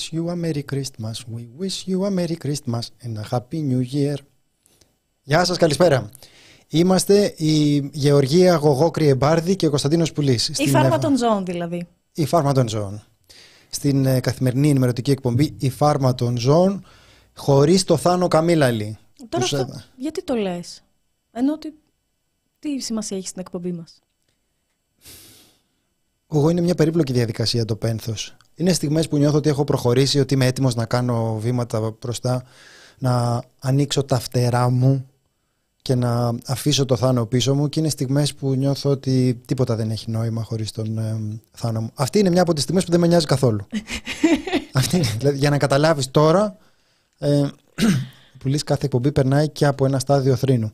Wish you a Merry Christmas. We wish you a Merry Christmas and a Happy New Year. Γεια σας, καλησπέρα. Είμαστε η Γεωργία Γογό Κρυεμπάρδη και ο Κωνσταντίνος Πουλής. Η φάρμα των ζώων δηλαδή. Η φάρμα των ζώων. Στην ε, καθημερινή ενημερωτική εκπομπή η φάρμα των ζώων χωρίς το Θάνο Καμίλαλη. Τώρα αυτό, γιατί το λες; Ενώ ότι τι σημασία έχει στην εκπομπή μας; Εγώ είναι μια περίπλοκη διαδικασία το πένθος. Είναι στιγμές που νιώθω ότι έχω προχωρήσει, ότι είμαι έτοιμος να κάνω βήματα μπροστά, να ανοίξω τα φτερά μου και να αφήσω το θάνο πίσω μου και είναι στιγμές που νιώθω ότι τίποτα δεν έχει νόημα χωρίς τον ε, θάνο μου. Αυτή είναι μια από τις στιγμές που δεν με νοιάζει καθόλου. Αυτή, δηλαδή, για να καταλάβεις τώρα, ε, που λες κάθε εκπομπή περνάει και από ένα στάδιο θρήνου.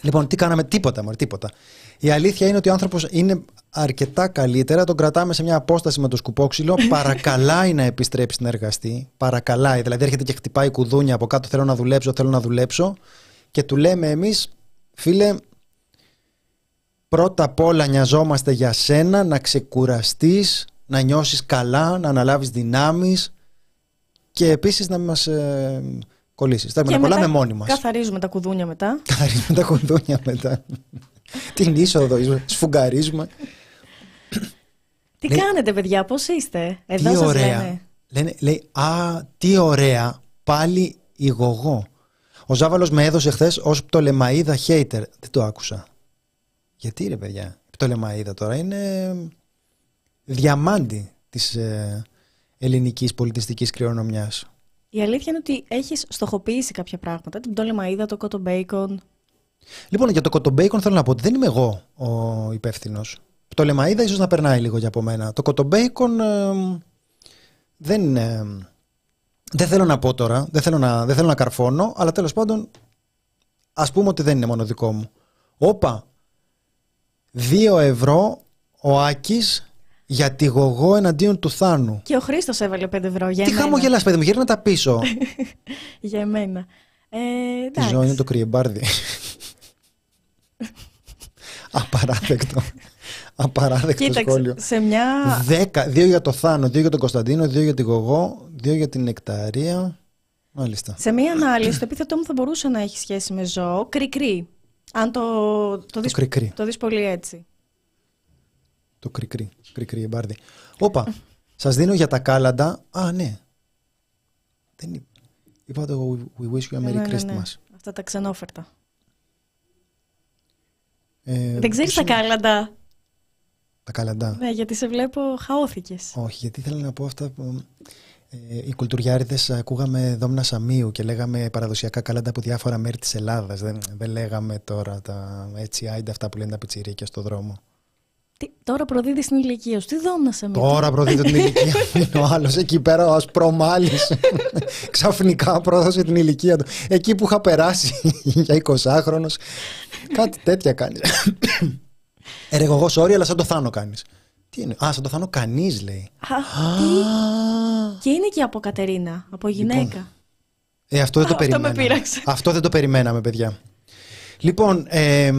Λοιπόν, τι κάναμε, τίποτα, μωρέ, τίποτα. Η αλήθεια είναι ότι ο άνθρωπος είναι αρκετά καλύτερα. Τον κρατάμε σε μια απόσταση με το σκουπόξυλο. Παρακαλάει να επιστρέψει να εργαστεί. Παρακαλάει. Δηλαδή έρχεται και χτυπάει κουδούνια από κάτω. Θέλω να δουλέψω, θέλω να δουλέψω. Και του λέμε εμείς, φίλε, πρώτα απ' όλα νοιαζόμαστε για σένα, να ξεκουραστείς, να νιώσεις καλά, να αναλάβεις δυνάμεις και επίσης να μας ε, κολλήσεις. Θα να κολλάμε μόνοι μας. Καθαρίζουμε τα κουδούνια μετά. Καθαρίζουμε τα κουδούνια μετά. Την είσοδο, σφουγγαρίζουμε. Τι κάνετε παιδιά, πώς είστε, εδώ τι σας ωραία. λένε. λένε. Λέει, α, τι ωραία, πάλι η γογό. Ο Ζάβαλος με έδωσε χθες ως πτολεμαίδα hater. Δεν το άκουσα. Γιατί ρε παιδιά, πτολεμαίδα τώρα είναι διαμάντη της ε, ελληνικής πολιτιστικής κληρονομιάς. Η αλήθεια είναι ότι έχεις στοχοποιήσει κάποια πράγματα. Την πτολεμαίδα, το κότο μπέικον. Λοιπόν, για το κοτομπέικον θέλω να πω ότι δεν είμαι εγώ ο υπεύθυνος. Το λεμαίδα ίσως να περνάει λίγο για από μένα. Το κοτομπέικον ε, δεν, ε, δεν θέλω να πω τώρα, δεν θέλω να, δεν θέλω να καρφώνω, αλλά τέλος πάντων ας πούμε ότι δεν είναι μόνο δικό μου. Όπα, δύο ευρώ ο Άκης για τη γογό εναντίον του Θάνου. Και ο Χρήστος έβαλε πέντε ευρώ για Τι εμένα. χαμογελάς παιδί μου, γύρνα τα πίσω. για εμένα. Ε, Τη εντάξει. ζωή είναι το κρυεμπάρδι. Απαράδεκτο. Απαράδεκτο Κοίταξε, σχόλιο. σε μια... Δέκα, δύο για το Θάνο, δύο για τον Κωνσταντίνο, δύο για την Γογό, δύο για την Νεκταρία. Μάλιστα. Σε μία ανάλυση, το επίθετό μου θα μπορούσε να έχει σχέση με ζώο. Κρικρί. Αν το, το, δεις, κρικρί. το δεις πολύ έτσι. Το κρικρί. Κρικρί, εμπάρδι. Όπα, σας δίνω για τα κάλαντα. Α, ναι. Δεν είπα. Είπα το We wish you a Ναι, Merry ναι, ναι, ναι. Christmas. Αυτά τα ξενόφερτα. Ε, Δεν ξέρεις πώς τα είναι κάλαντα; Τα κάλαντα. Ναι, γιατί σε βλέπω χαώθηκες. Όχι, γιατί ήθελα να πω αυτά που... Ε, οι κουλτουριάριδες ακούγαμε δόμνα Σαμίου και λέγαμε παραδοσιακά κάλαντα από διάφορα μέρη της Ελλάδας. Δεν, δεν λέγαμε τώρα τα έτσι άιντα αυτά που λένε τα πιτσιρίκια στο δρόμο. Τι, τώρα προδίδεις την ηλικία σου. Τι δόμνασε με. Τώρα προδίδω την ηλικία μου. Είναι ο άλλος εκεί πέρα, ο ασπρομάλη. Ξαφνικά πρόδωσε την ηλικία του. Εκεί που είχα περάσει για 20χρονο. Κάτι τέτοια κάνεις. Ε, εγώ, sorry, αλλά σαν το θάνο κάνεις. Τι είναι; Α, σαν το θάνο κανείς λέει. Α, τι; Και είναι και από Κατερίνα, από γυναίκα. Ε, αυτό δεν το Αυτό με περιμέναμε. πείραξε. Αυτό δεν το περιμέναμε, παιδιά. Λοιπόν, ε,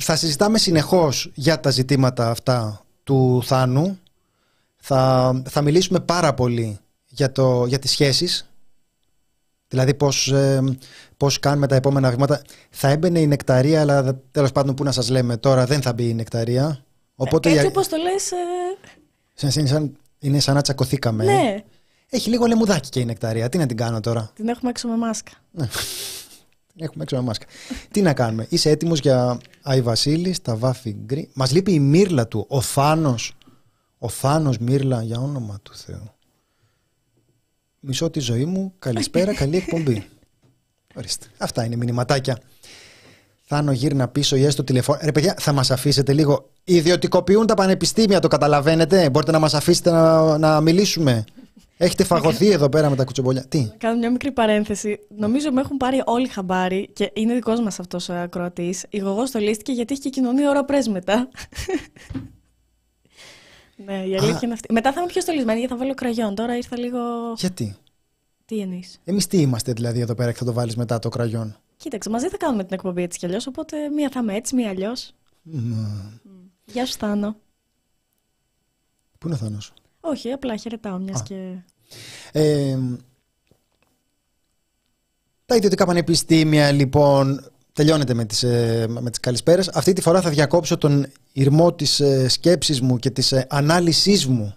θα συζητάμε συνεχώς για τα ζητήματα αυτά του Θάνου. Θα, θα μιλήσουμε πάρα πολύ για, το, για τις σχέσεις. Δηλαδή πώς, ε, πώς κάνουμε τα επόμενα βήματα. Θα έμπαινε η νεκταρία, αλλά τέλος πάντων που να σας λέμε τώρα δεν θα μπει η νεκταρία. Οπότε, Έτσι όπως το λες... Ε... Είναι, σαν, είναι σαν να τσακωθήκαμε. Ναι. Έχει λίγο λεμουδάκι και η νεκταρία. Τι να την κάνω τώρα; Την έχουμε έξω με μάσκα. Ναι. την έχουμε έξω με μάσκα. Τι να κάνουμε. Είσαι έτοιμος για Άι Βασίλης, τα βάφη γκρι. Μας λείπει η μύρλα του. Ο Θάνος. Ο Θάνος Μύρλα για όνομα του Θεού. Μισό τη ζωή μου. Καλησπέρα, καλή εκπομπή. Ορίστε. Αυτά είναι μηνυματάκια. Θάνο γύρνα πίσω ή έστω τηλεφώνημα. Ρε παιδιά, θα μας αφήσετε λίγο. Ιδιωτικοποιούν τα πανεπιστήμια, το καταλαβαίνετε. Μπορείτε να μας αφήσετε να, να μιλήσουμε. Έχετε φαγωθεί εδώ πέρα με τα κουτσομπολιά. Τι; Κάνω μια μικρή παρένθεση. Νομίζω με έχουν πάρει όλοι χαμπάρι και είναι δικός μας αυτός ο ακροατής. Η γογός στολίστηκε γιατί έχει και κοινωνία ώρα πρέσ μετά. ναι, η αλήθεια είναι αυτή. Μετά θα είμαι πιο στολισμένη γιατί θα βάλω κραγιόν. Τώρα ήρθα λίγο. Γιατί; Τι εννοείς; Εμείς τι είμαστε δηλαδή εδώ πέρα και θα το βάλεις μετά το κραγιόν; Κοίταξε, μαζί θα κάνουμε την εκπομπή έτσι κι αλλιώς. Οπότε μία θα είμαι έτσι, μία αλλιώς. Γεια σου, Θάνο. Πού είναι ο Θάνος; Όχι, απλά χαιρετάω μιας και. Ε, τα ιδιωτικά πανεπιστήμια λοιπόν τελειώνεται με τις, ε, με τις καλησπέρες. Αυτή τη φορά θα διακόψω τον ηρμό της ε, σκέψης μου και της ε, ανάλυσής μου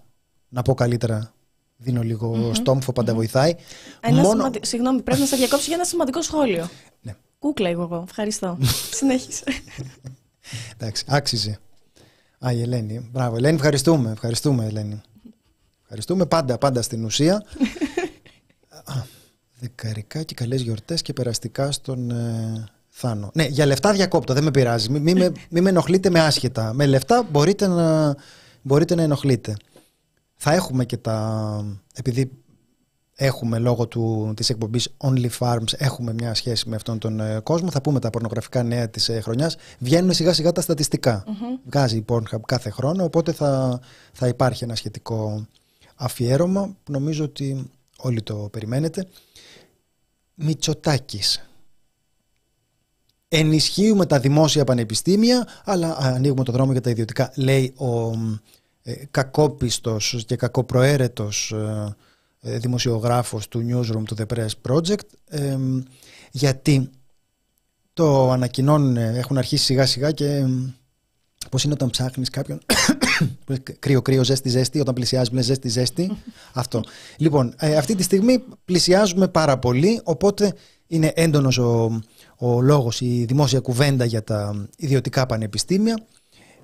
να πω καλύτερα δίνω λίγο mm-hmm. στόμφο, πάντα mm-hmm. βοηθάει. Ένα Μόνο... σημαντι... Συγγνώμη, πρέπει να σε διακόψω για ένα σημαντικό σχόλιο. Ναι. Κούκλα εγώ, ευχαριστώ. Συνέχισε. Εντάξει, άξιζε. Α, η Ελένη. Μπράβο, Ελένη, ευχαριστούμε. Ευχαριστούμε, Ελένη. Ευχαριστούμε πάντα, πάντα στην ουσία. δεκαρικά και καλές γιορτές και περαστικά στον ε, Θάνο. Ναι, για λεφτά διακόπτω, δεν με πειράζει. Μην μη, μη με ενοχλείτε με άσχετα. Με λεφτά μπορείτε να, μπορείτε να ενοχλείτε. Θα έχουμε και τα... Επειδή έχουμε λόγω του, της εκπομπής Only Farms έχουμε μια σχέση με αυτόν τον ε, κόσμο θα πούμε τα πορνογραφικά νέα της ε, χρονιάς βγαίνουν σιγά σιγά τα στατιστικά mm-hmm. βγάζει η Pornhub κάθε χρόνο οπότε θα, θα υπάρχει ένα σχετικό αφιέρωμα που νομίζω ότι όλοι το περιμένετε. Μητσοτάκης. Ενισχύουμε τα δημόσια πανεπιστήμια, αλλά ανοίγουμε το δρόμο για τα ιδιωτικά. Λέει ο ε, κακόπιστος και κακοπροαίρετος ε, ε, δημοσιογράφος του Newsroom του The Press Project, ε, γιατί το ανακοινώνουν, έχουν αρχίσει σιγά σιγά και πώς είναι όταν ψάχνεις κάποιον κρύο, κρύο, ζέστη, ζέστη. Όταν πλησιάζουμε, ζέστη, ζέστη. Αυτό. Λοιπόν, ε, αυτή τη στιγμή πλησιάζουμε πάρα πολύ, οπότε είναι έντονος ο, ο λόγος, η δημόσια κουβέντα για τα ιδιωτικά πανεπιστήμια.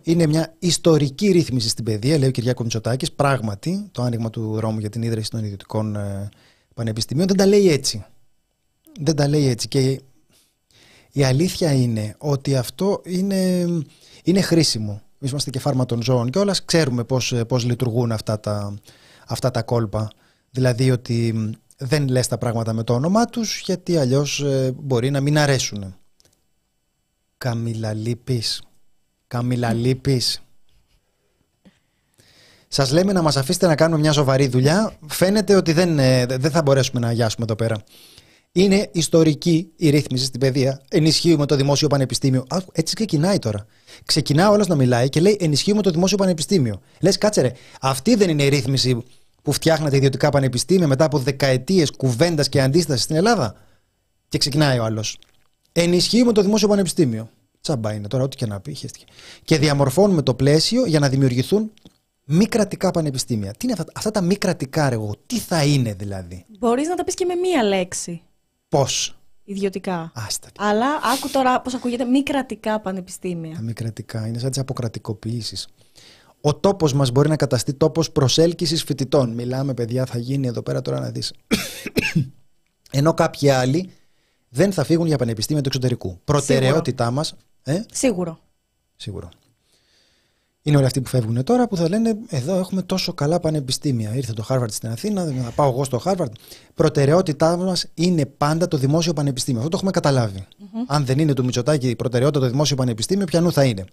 Είναι μια ιστορική ρύθμιση στην παιδεία, λέει ο Κυριάκος Μητσοτάκης. Πράγματι, το άνοιγμα του δρόμου για την ίδρυση των ιδιωτικών ε, πανεπιστημίων δεν τα λέει έτσι. Δεν τα λέει έτσι. Και η αλήθεια είναι ότι αυτό είναι, είναι χρήσιμο είμαστε και φάρμα των ζώων και όλας ξέρουμε πώς, ε, πώς λειτουργούν αυτά τα, αυτά τα κόλπα. Δηλαδή ότι δεν λες τα πράγματα με το όνομά τους γιατί αλλιώς ε, μπορεί να μην αρέσουν. Καμιλαλίπης. Καμιλαλίπης. Σας λέμε να μας αφήσετε να κάνουμε μια σοβαρή δουλειά. Φαίνεται ότι δεν, ε, δεν θα μπορέσουμε να αγιάσουμε εδώ πέρα. Είναι ιστορική η ρύθμιση στην παιδεία. Ενισχύουμε το δημόσιο πανεπιστήμιο. έτσι ξεκινάει τώρα. Ξεκινά όλο να μιλάει και λέει ενισχύουμε το δημόσιο πανεπιστήμιο. Λες, κάτσε ρε, αυτή δεν είναι η ρύθμιση που φτιάχνατε ιδιωτικά πανεπιστήμια μετά από δεκαετίες κουβέντας και αντίστασης στην Ελλάδα. Και ξεκινάει ο άλλος. Ενισχύουμε το δημόσιο πανεπιστήμιο. Τσάμπα είναι τώρα, ό,τι και να πει. Χαίστηκε. Και διαμορφώνουμε το πλαίσιο για να δημιουργηθούν μη κρατικά πανεπιστήμια. Τι είναι αυτά, αυτά τα μη κρατικά, ρε, τι θα είναι δηλαδή; Μπορείς να τα πεις και με μία λέξη. Πώς; Ιδιωτικά. Άστα. Αλλά άκου τώρα πώς ακούγεται μη κρατικά πανεπιστήμια. Τα μη κρατικά είναι σαν τις αποκρατικοποιήσεις. Ο τόπος μας μπορεί να καταστεί τόπος προσέλκυσης φοιτητών. Μιλάμε, παιδιά, θα γίνει εδώ πέρα τώρα να δεις. Ενώ κάποιοι άλλοι δεν θα φύγουν για πανεπιστήμια του εξωτερικού. Προτεραιότητά μας. Ε; Σίγουρο. Σίγουρο. Είναι όλοι αυτοί που φεύγουν τώρα που θα λένε εδώ έχουμε τόσο καλά πανεπιστήμια. Ήρθε το Harvard στην Αθήνα, θα πάω εγώ στο Harvard. Προτεραιότητά μας είναι πάντα το δημόσιο πανεπιστήμιο. Αυτό το έχουμε Αν δεν είναι το Μητσοτάκι η προτεραιότητα το δημόσιο πανεπιστήμιο, ποιανού θα είναι.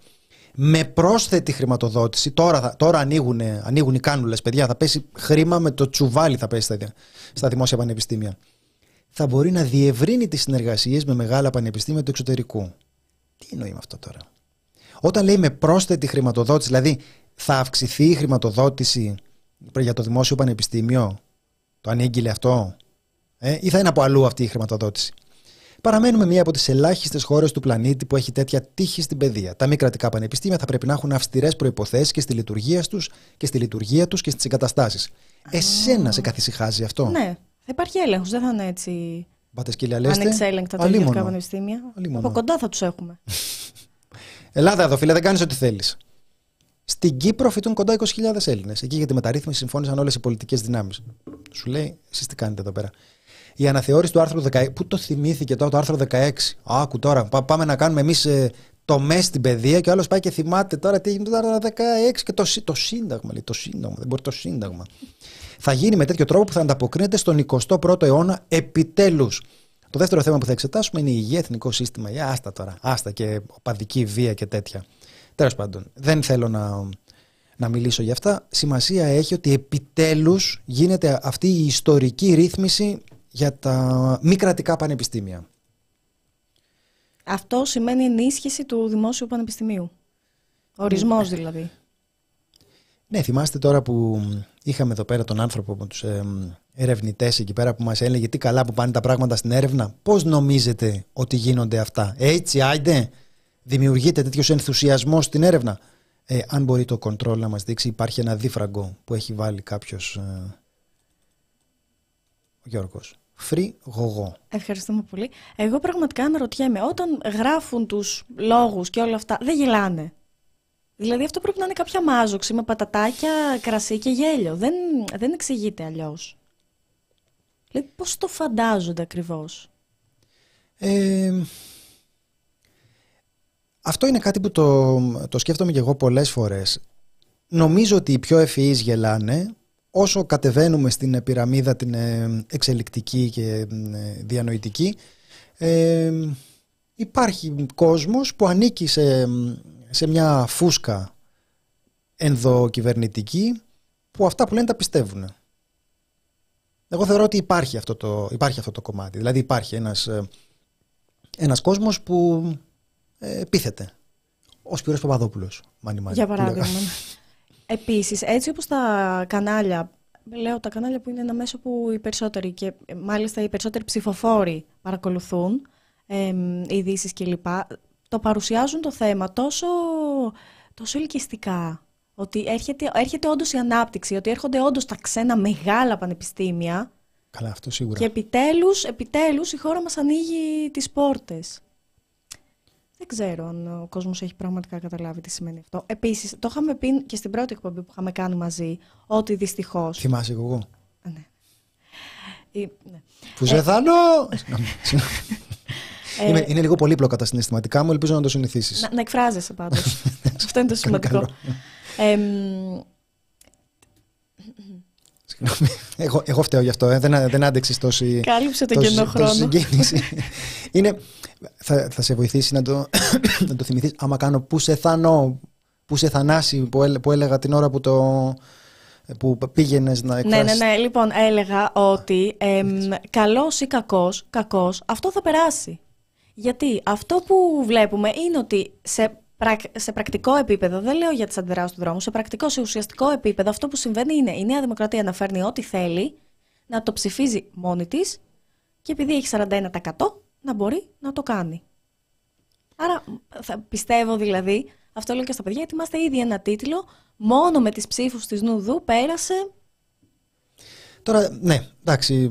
Με πρόσθετη χρηματοδότηση, τώρα, θα, τώρα ανοίγουν, ανοίγουν οι κάνουλες, παιδιά, θα πέσει χρήμα με το τσουβάλι θα πέσει στα, στα δημόσια πανεπιστήμια. Θα μπορεί να διευρύνει τις συνεργασίες με μεγάλα πανεπιστήμια του εξωτερικού. Τι με αυτό τώρα; Όταν λέει με πρόσθετη χρηματοδότηση, δηλαδή θα αυξηθεί η χρηματοδότηση για το δημόσιο πανεπιστήμιο, το ανήγγειλε αυτό. Ε, ή θα είναι από αλλού αυτή η χρηματοδότηση; Παραμένουμε μία από τις ελάχιστες χώρες του πλανήτη που έχει τέτοια τύχη στην παιδεία. Τα μη κρατικά πανεπιστήμια θα πρέπει να έχουν αυστηρές προποθέσει και στη λειτουργία τους και στη λειτουργία τους και στις εγκαταστάσεις. Εσένα σε καθησυχάζει αυτό; Ναι, θα υπάρχει έλεγχος, δεν θα είναι έτσι. Πάτε σκύλια λέστε. Ανεξέλεγκτα τα ιδιωτικά πανεπιστήμια. Από κοντά θα τους έχουμε. Ελλάδα εδώ, φίλε, δεν κάνεις ό,τι θέλεις. Στην Κύπρο φοιτούν κοντά 20.000 Έλληνες. Εκεί για τη μεταρρύθμιση συμφώνησαν όλες οι πολιτικές δυνάμεις. Σου λέει, εσείς τι κάνετε εδώ πέρα. Η αναθεώρηση του άρθρου 16. Πού το θυμήθηκε τώρα το άρθρο 16. Άκου τώρα, πάμε να κάνουμε εμείς ε, το ΜΕ στην παιδεία και ο άλλος πάει και θυμάται τώρα τι έγινε το άρθρο 16 και το, το Σύνταγμα. Λέει, το Σύνταγμα, δεν μπορεί το Σύνταγμα. Θα γίνει με τέτοιο τρόπο που θα ανταποκρίνεται στον 21ο αιώνα επιτέλους. Το δεύτερο θέμα που θα εξετάσουμε είναι η υγεία, εθνικό σύστημα. Για άστα τώρα. Άστα και οπαδική βία και τέτοια. Τέλος πάντων, δεν θέλω να, να μιλήσω για αυτά. Σημασία έχει ότι επιτέλους γίνεται αυτή η ιστορική ρύθμιση για τα μη κρατικά πανεπιστήμια. Αυτό σημαίνει ενίσχυση του δημόσιου πανεπιστημίου. Ορισμός ναι. δηλαδή. Ναι, θυμάστε τώρα που είχαμε εδώ πέρα τον άνθρωπο με τους ε, ερευνητές εκεί πέρα που μας έλεγε τι καλά που πάνε τα πράγματα στην έρευνα. Πώς νομίζετε ότι γίνονται αυτά; Έτσι, άιντε, δημιουργείται τέτοιος ενθουσιασμός στην έρευνα; Ε, αν μπορεί το control να μας δείξει υπάρχει ένα δίφραγκο που έχει βάλει κάποιος... Ε, ο Γιώργος. Φρυγογό. Ευχαριστούμε πολύ. Εγώ πραγματικά αναρωτιέμαι, όταν γράφουν τους λόγους και όλα αυτά, δεν γελάνε. Δηλαδή αυτό πρέπει να είναι κάποια μάζοξη με πατατάκια, κρασί και γέλιο. Δεν, δεν εξηγείται αλλιώς. Δηλαδή πώς το φαντάζονται ακριβώς; Ε, αυτό είναι κάτι που το, το σκέφτομαι και εγώ πολλές φορές. Νομίζω ότι οι πιο ευφυείς γελάνε όσο κατεβαίνουμε στην πυραμίδα την ε, εξελικτική και ε, διανοητική ε, υπάρχει κόσμος που ανήκει σε, σε μια φούσκα ενδοκυβερνητική που αυτά που λένε τα πιστεύουν. Εγώ θεωρώ ότι υπάρχει αυτό το, υπάρχει αυτό το κομμάτι. Δηλαδή υπάρχει ένας, ένας κόσμος που ε, πείθεται. Ο Σπύρος Παπαδόπουλος. Για παράδειγμα. Επίσης, έτσι όπως τα κανάλια, λέω τα κανάλια που είναι ένα μέσο που οι περισσότεροι και μάλιστα οι περισσότεροι ψηφοφόροι παρακολουθούν, ε, ειδήσεις κλπ, το παρουσιάζουν το θέμα τόσο, τόσο ελκυστικά. Ότι έρχεται, έρχεται όντως η ανάπτυξη, ότι έρχονται όντως τα ξένα μεγάλα πανεπιστήμια. Καλά, αυτό σίγουρα. Και επιτέλους, επιτέλους η χώρα μας ανοίγει τις πόρτες. Δεν ξέρω αν ο κόσμος έχει πραγματικά καταλάβει τι σημαίνει αυτό. Επίσης, το είχαμε πει και στην πρώτη εκπομπή που είχαμε κάνει μαζί, ότι δυστυχώ. Θυμάσαι εγώ. Ναι. ναι. Που σε θανώ! Ε, είναι, είναι λίγο πολύπλοκα τα συναισθηματικά μου, ελπίζω να το συνηθίσεις. Να, να εκφράζεσαι πάντως. αυτό είναι το σημαντικό. Ε, εγώ, εγώ φταίω γι' αυτό. Ε. Δεν, δεν άντεξες τόση. Κάλυψε τον κενό χρόνο. είναι, θα, θα σε βοηθήσει να το, να το θυμηθείς. Άμα κάνω που σε θανώ, που σε θανάσει, που, που έλεγα την ώρα που το που πήγαινες να εκφράσεις. Ναι, ναι, ναι. Λοιπόν, έλεγα ότι ε, καλός ή κακός, κακός, αυτό θα περάσει. Γιατί αυτό που βλέπουμε είναι ότι σε σε πρακτικό επίπεδο, δεν λέω για τις αντιδράσεις του δρόμου, σε πρακτικό, σε ουσιαστικό επίπεδο, αυτό που συμβαίνει είναι η Νέα Δημοκρατία να φέρνει ό,τι θέλει, να το ψηφίζει μόνη της και επειδή έχει 41% να μπορεί να το κάνει. Άρα θα πιστεύω δηλαδή, αυτό λέω και στα παιδιά, ετοιμάστε ήδη ένα τίτλο, μόνο με τις ψήφους της Νουδού πέρασε... Τώρα, ναι, εντάξει,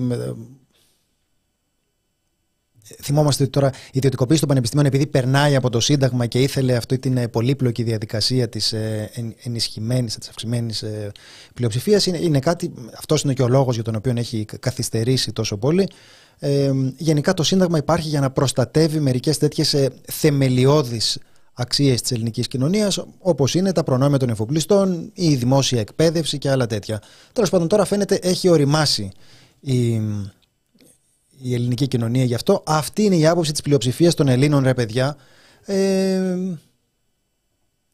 θυμόμαστε ότι τώρα η ιδιωτικοποίηση των πανεπιστημίων επειδή περνάει από το Σύνταγμα και ήθελε αυτή την ε, πολύπλοκη διαδικασία της ε, ενισχυμένης, της αυξημένης ε, πλειοψηφίας είναι, είναι κάτι, αυτός είναι και ο λόγος για τον οποίο έχει καθυστερήσει τόσο πολύ. Ε, γενικά το Σύνταγμα υπάρχει για να προστατεύει μερικές τέτοιες ε, θεμελιώδεις αξίες της ελληνικής κοινωνίας όπως είναι τα προνόμια των εφοπλιστών, η δημόσια εκπαίδευση και άλλα τέτοια. Τέλος πάντων τώρα φαίνεται έχει οριμάσει η, η ελληνική κοινωνία γι' αυτό. Αυτή είναι η άποψη της πλειοψηφίας των Ελλήνων, ρε παιδιά. Ε,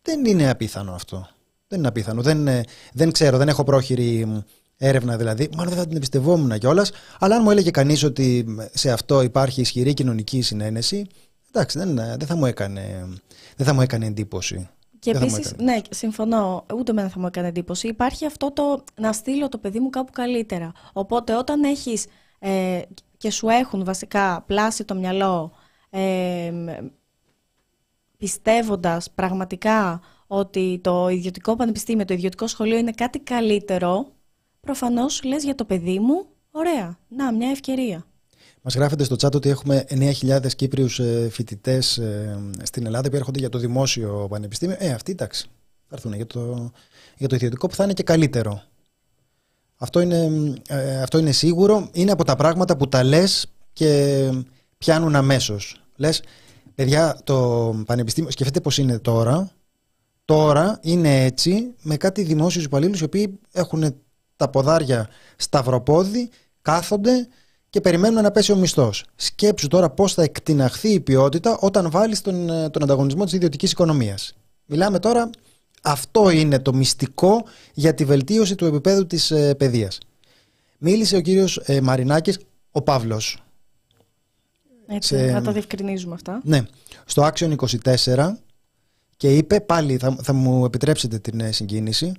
δεν είναι απίθανο αυτό. Δεν είναι απίθανο. Δεν, ε, δεν ξέρω, δεν έχω πρόχειρη έρευνα δηλαδή. Μάλλον δεν θα την εμπιστευόμουν κιόλας. Αλλά αν μου έλεγε κανείς ότι σε αυτό υπάρχει ισχυρή κοινωνική συνένεση, εντάξει, δεν, δεν, θα, μου έκανε, δεν θα μου έκανε εντύπωση. Και επίσης, ναι, συμφωνώ, ούτε με δεν θα μου έκανε εντύπωση. Υπάρχει αυτό το να στείλω το παιδί μου κάπου καλύτερα. Οπότε όταν έχεις ε, και σου έχουν βασικά πλάσει το μυαλό ε, πιστεύοντας πραγματικά ότι το ιδιωτικό πανεπιστήμιο, το ιδιωτικό σχολείο είναι κάτι καλύτερο, προφανώς λες για το παιδί μου, ωραία, να, μια ευκαιρία. Μας γράφετε στο chat ότι έχουμε 9.000 Κύπριους ε, φοιτητές ε, στην Ελλάδα που έρχονται για το δημόσιο πανεπιστήμιο. Ε, αυτοί εντάξει, θα έρθουν για το, για το ιδιωτικό που θα είναι και καλύτερο. Αυτό είναι, ε, αυτό είναι σίγουρο. Είναι από τα πράγματα που τα λες και πιάνουν αμέσως. Λες, παιδιά, το πανεπιστήμιο, σκεφτείτε πώς είναι τώρα. Τώρα είναι έτσι με κάτι δημόσιους υπαλλήλους οι οποίοι έχουν τα ποδάρια σταυροπόδι, κάθονται και περιμένουν να πέσει ο μισθός. Σκέψου τώρα πώς θα εκτιναχθεί η ποιότητα όταν βάλεις τον, ε, τον ανταγωνισμό της ιδιωτικής οικονομίας. Μιλάμε τώρα, αυτό είναι το μυστικό για τη βελτίωση του επίπεδου της ε, παιδείας. Μίλησε ο κύριος ε, Μαρινάκης, ο Παύλος. Έτσι, σε... θα τα διευκρινίζουμε αυτά. Ναι, στο Action 24 και είπε πάλι, θα, θα μου επιτρέψετε την ε, συγκίνηση,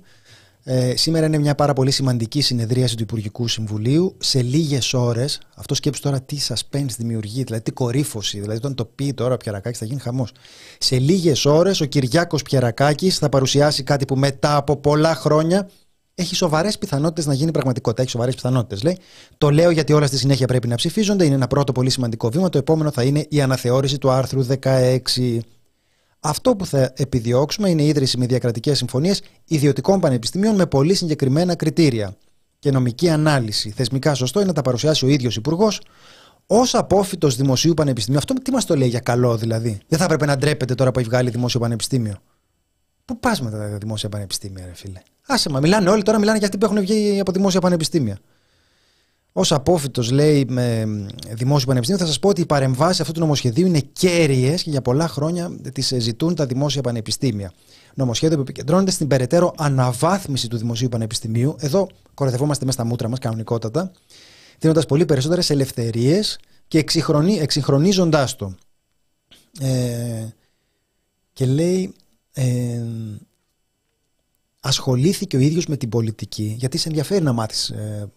ε, σήμερα είναι μια πάρα πολύ σημαντική συνεδρίαση του Υπουργικού Συμβουλίου. Σε λίγες ώρες, αυτό σκέψει τώρα τι suspense δημιουργεί, δηλαδή τι κορύφωση. Δηλαδή, όταν το πει τώρα ο Πιαρακάκη θα γίνει χαμός. Σε λίγες ώρες, ο Κυριάκος Πιαρακάκης θα παρουσιάσει κάτι που μετά από πολλά χρόνια έχει σοβαρές πιθανότητες να γίνει πραγματικότητα. Έχει σοβαρές πιθανότητες, λέει. Το λέω γιατί όλα στη συνέχεια πρέπει να ψηφίζονται. Είναι ένα πρώτο πολύ σημαντικό βήμα. Το επόμενο θα είναι η αναθεώρηση του άρθρου 16. Αυτό που θα επιδιώξουμε είναι η ίδρυση με διακρατικές συμφωνίες ιδιωτικών πανεπιστημίων με πολύ συγκεκριμένα κριτήρια και νομική ανάλυση. Θεσμικά σωστό είναι να τα παρουσιάσει ο ίδιος Υπουργός ως απόφυτος δημοσίου πανεπιστημίου. Αυτό τι μας το λέει για καλό δηλαδή; Δεν θα έπρεπε να ντρέπεται τώρα που έχει βγάλει δημόσιο πανεπιστήμιο. Πού πας με τα δημόσια πανεπιστήμια, ρε φίλε; Άσε μα, μιλάνε όλοι τώρα, μιλάνε για αυτοί που έχουν βγει από δημόσια πανεπιστήμια. Ω απόφυτος, λέει, με δημόσιο πανεπιστήμιο, θα σας πω ότι οι παρεμβάσεις αυτού του νομοσχεδίου είναι κέρυες και για πολλά χρόνια τις ζητούν τα δημόσια πανεπιστήμια. Νομοσχέδιο που επικεντρώνεται στην περαιτέρω αναβάθμιση του δημοσίου πανεπιστημίου. Εδώ κοροϊδευόμαστε μέσα στα μούτρα μας κανονικότατα, δίνοντας πολύ περισσότερες ελευθερίες και εξυγχρονίζοντάς το. Ε, και λέει, ε, ασχολήθηκε ο ίδιος με την πολιτική, γιατί σε ενδιαφέρει να μάθεις ε,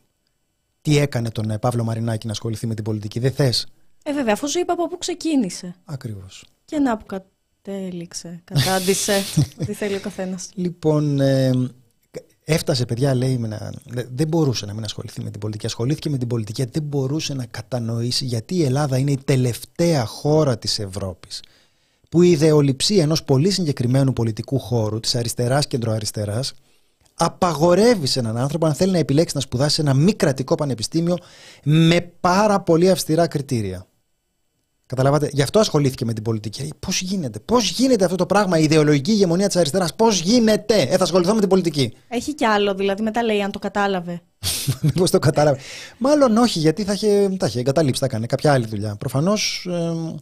τι έκανε τον ε, Παύλο Μαρινάκη να ασχοληθεί με την πολιτική. Δεν θες; Ε, βέβαια, αφού σου είπα από πού ξεκίνησε. Ακριβώς. Και να που κατέληξε, κατάντησε τι θέλει ο καθένας. Λοιπόν, ε, έφτασε, παιδιά, λέει, να, δεν μπορούσε να μην ασχοληθεί με την πολιτική. Ασχολήθηκε με την πολιτική, δεν μπορούσε να κατανοήσει γιατί η Ελλάδα είναι η τελευταία χώρα της Ευρώπης που η ιδεολειψία ενός πολύ συγκεκριμένου πολιτικού χώρου, της αριστεράς κεντροαριστεράς, απαγορεύεις σε έναν άνθρωπο αν θέλει να επιλέξει να σπουδάσει σε ένα μη κρατικό πανεπιστήμιο με πάρα πολύ αυστηρά κριτήρια. Καταλάβατε, γι' αυτό ασχολήθηκε με την πολιτική. Πώς γίνεται, πώς γίνεται αυτό το πράγμα, η ιδεολογική ηγεμονία της αριστεράς, πώς γίνεται; Ε, θα ασχοληθώ με την πολιτική. Έχει κι άλλο, δηλαδή μετά λέει αν το κατάλαβε. Μήπως το κατάλαβε. Μάλλον όχι, γιατί θα είχε, θα είχε εγκαταλείψει, θα έκανε κάποια άλλη δουλειά. Προφανώς ε,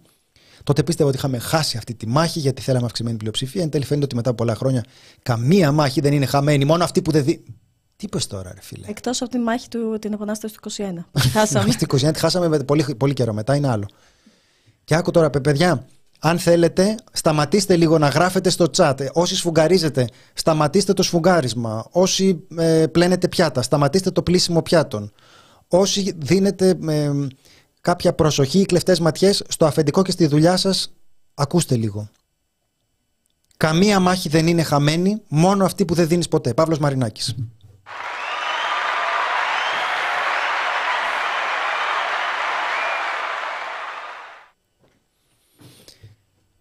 Τότε πίστευα ότι είχαμε χάσει αυτή τη μάχη γιατί θέλαμε αυξημένη πλειοψηφία. Εν τέλει φαίνεται ότι μετά από πολλά χρόνια καμία μάχη δεν είναι χαμένη. Μόνο αυτή που δεν δει. Τι είπες τώρα, ρε φίλε; Εκτός από τη μάχη του την επανάσταση του 21. χάσαμε. Τη 21 τη χάσαμε πολύ, πολύ καιρό μετά, είναι άλλο. Και άκου τώρα, παιδιά, αν θέλετε, σταματήστε λίγο να γράφετε στο chat. Όσοι σφουγγαρίζετε, σταματήστε το σφουγγάρισμα. Όσοι ε, πλένετε πιάτα, σταματήστε το πλήσιμο πιάτων. Όσοι δίνετε ε, κάποια προσοχή ή κλεφτές ματιές στο αφεντικό και στη δουλειά σας, ακούστε λίγο. Καμία μάχη δεν είναι χαμένη, μόνο αυτή που δεν δίνεις ποτέ. Παύλος Μαρινάκης.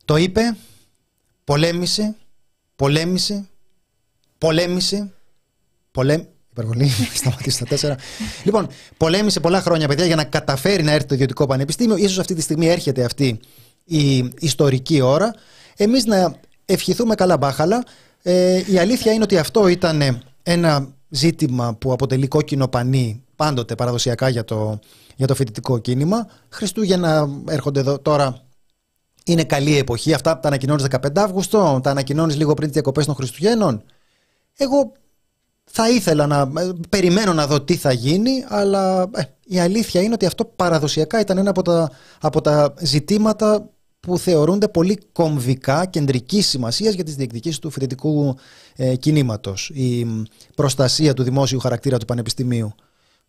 Το είπε, πολέμησε, πολέμησε, πολέμησε, πολέμησε, Υπερβολή, σταματήσει στα τέσσερα. λοιπόν, πολέμησε πολλά χρόνια, παιδιά, για να καταφέρει να έρθει το ιδιωτικό πανεπιστήμιο. σω αυτή τη στιγμή έρχεται αυτή η ιστορική ώρα. Εμείς να ευχηθούμε καλά μπάχαλα. Ε, η αλήθεια είναι ότι αυτό ήταν ένα ζήτημα που αποτελεί κόκκινο πανί πάντοτε παραδοσιακά για το, για το φοιτητικό κίνημα. Χριστούγεννα έρχονται εδώ τώρα. Είναι καλή εποχή. Αυτά τα ανακοινώνεις 15 Αύγουστο, τα ανακοινώνεις λίγο πριν τις διακοπές των Χριστουγέννων. Εγώ θα ήθελα να ε, περιμένω να δω τι θα γίνει, αλλά ε, η αλήθεια είναι ότι αυτό παραδοσιακά ήταν ένα από τα, από τα ζητήματα που θεωρούνται πολύ κομβικά, κεντρικής σημασίας για τις διεκδικήσεις του φοιτητικού ε, κινήματος. Η προστασία του δημόσιου χαρακτήρα του πανεπιστημίου.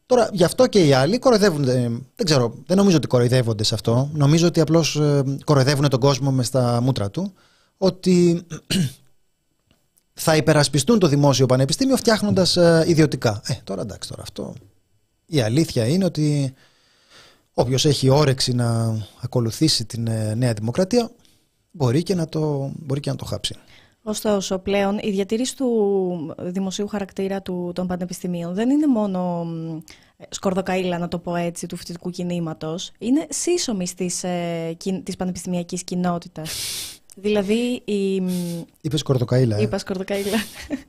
Τώρα, γι' αυτό και οι άλλοι κοροϊδεύονται. Δεν ξέρω, δεν νομίζω ότι κοροϊδεύονται σε αυτό. Νομίζω ότι απλώς κοροϊδεύουν τον κόσμο με στα μούτρα του. Ότι θα υπερασπιστούν το δημόσιο πανεπιστήμιο φτιάχνοντας ιδιωτικά. Ε, τώρα εντάξει, τώρα αυτό. Η αλήθεια είναι ότι όποιος έχει όρεξη να ακολουθήσει την ε, Νέα Δημοκρατία μπορεί και να το, μπορεί και να το χάψει. Ωστόσο, πλέον η διατήρηση του δημοσίου χαρακτήρα του, των πανεπιστημίων δεν είναι μόνο σκορδοκαίλα, να το πω έτσι, του φοιτητικού κινήματος. Είναι σύσσωμη της, ε, της πανεπιστημιακής κοινότητας. Δηλαδή η... Είπες σκορδοκαίλα, ε. Είπα σκορδοκαίλα.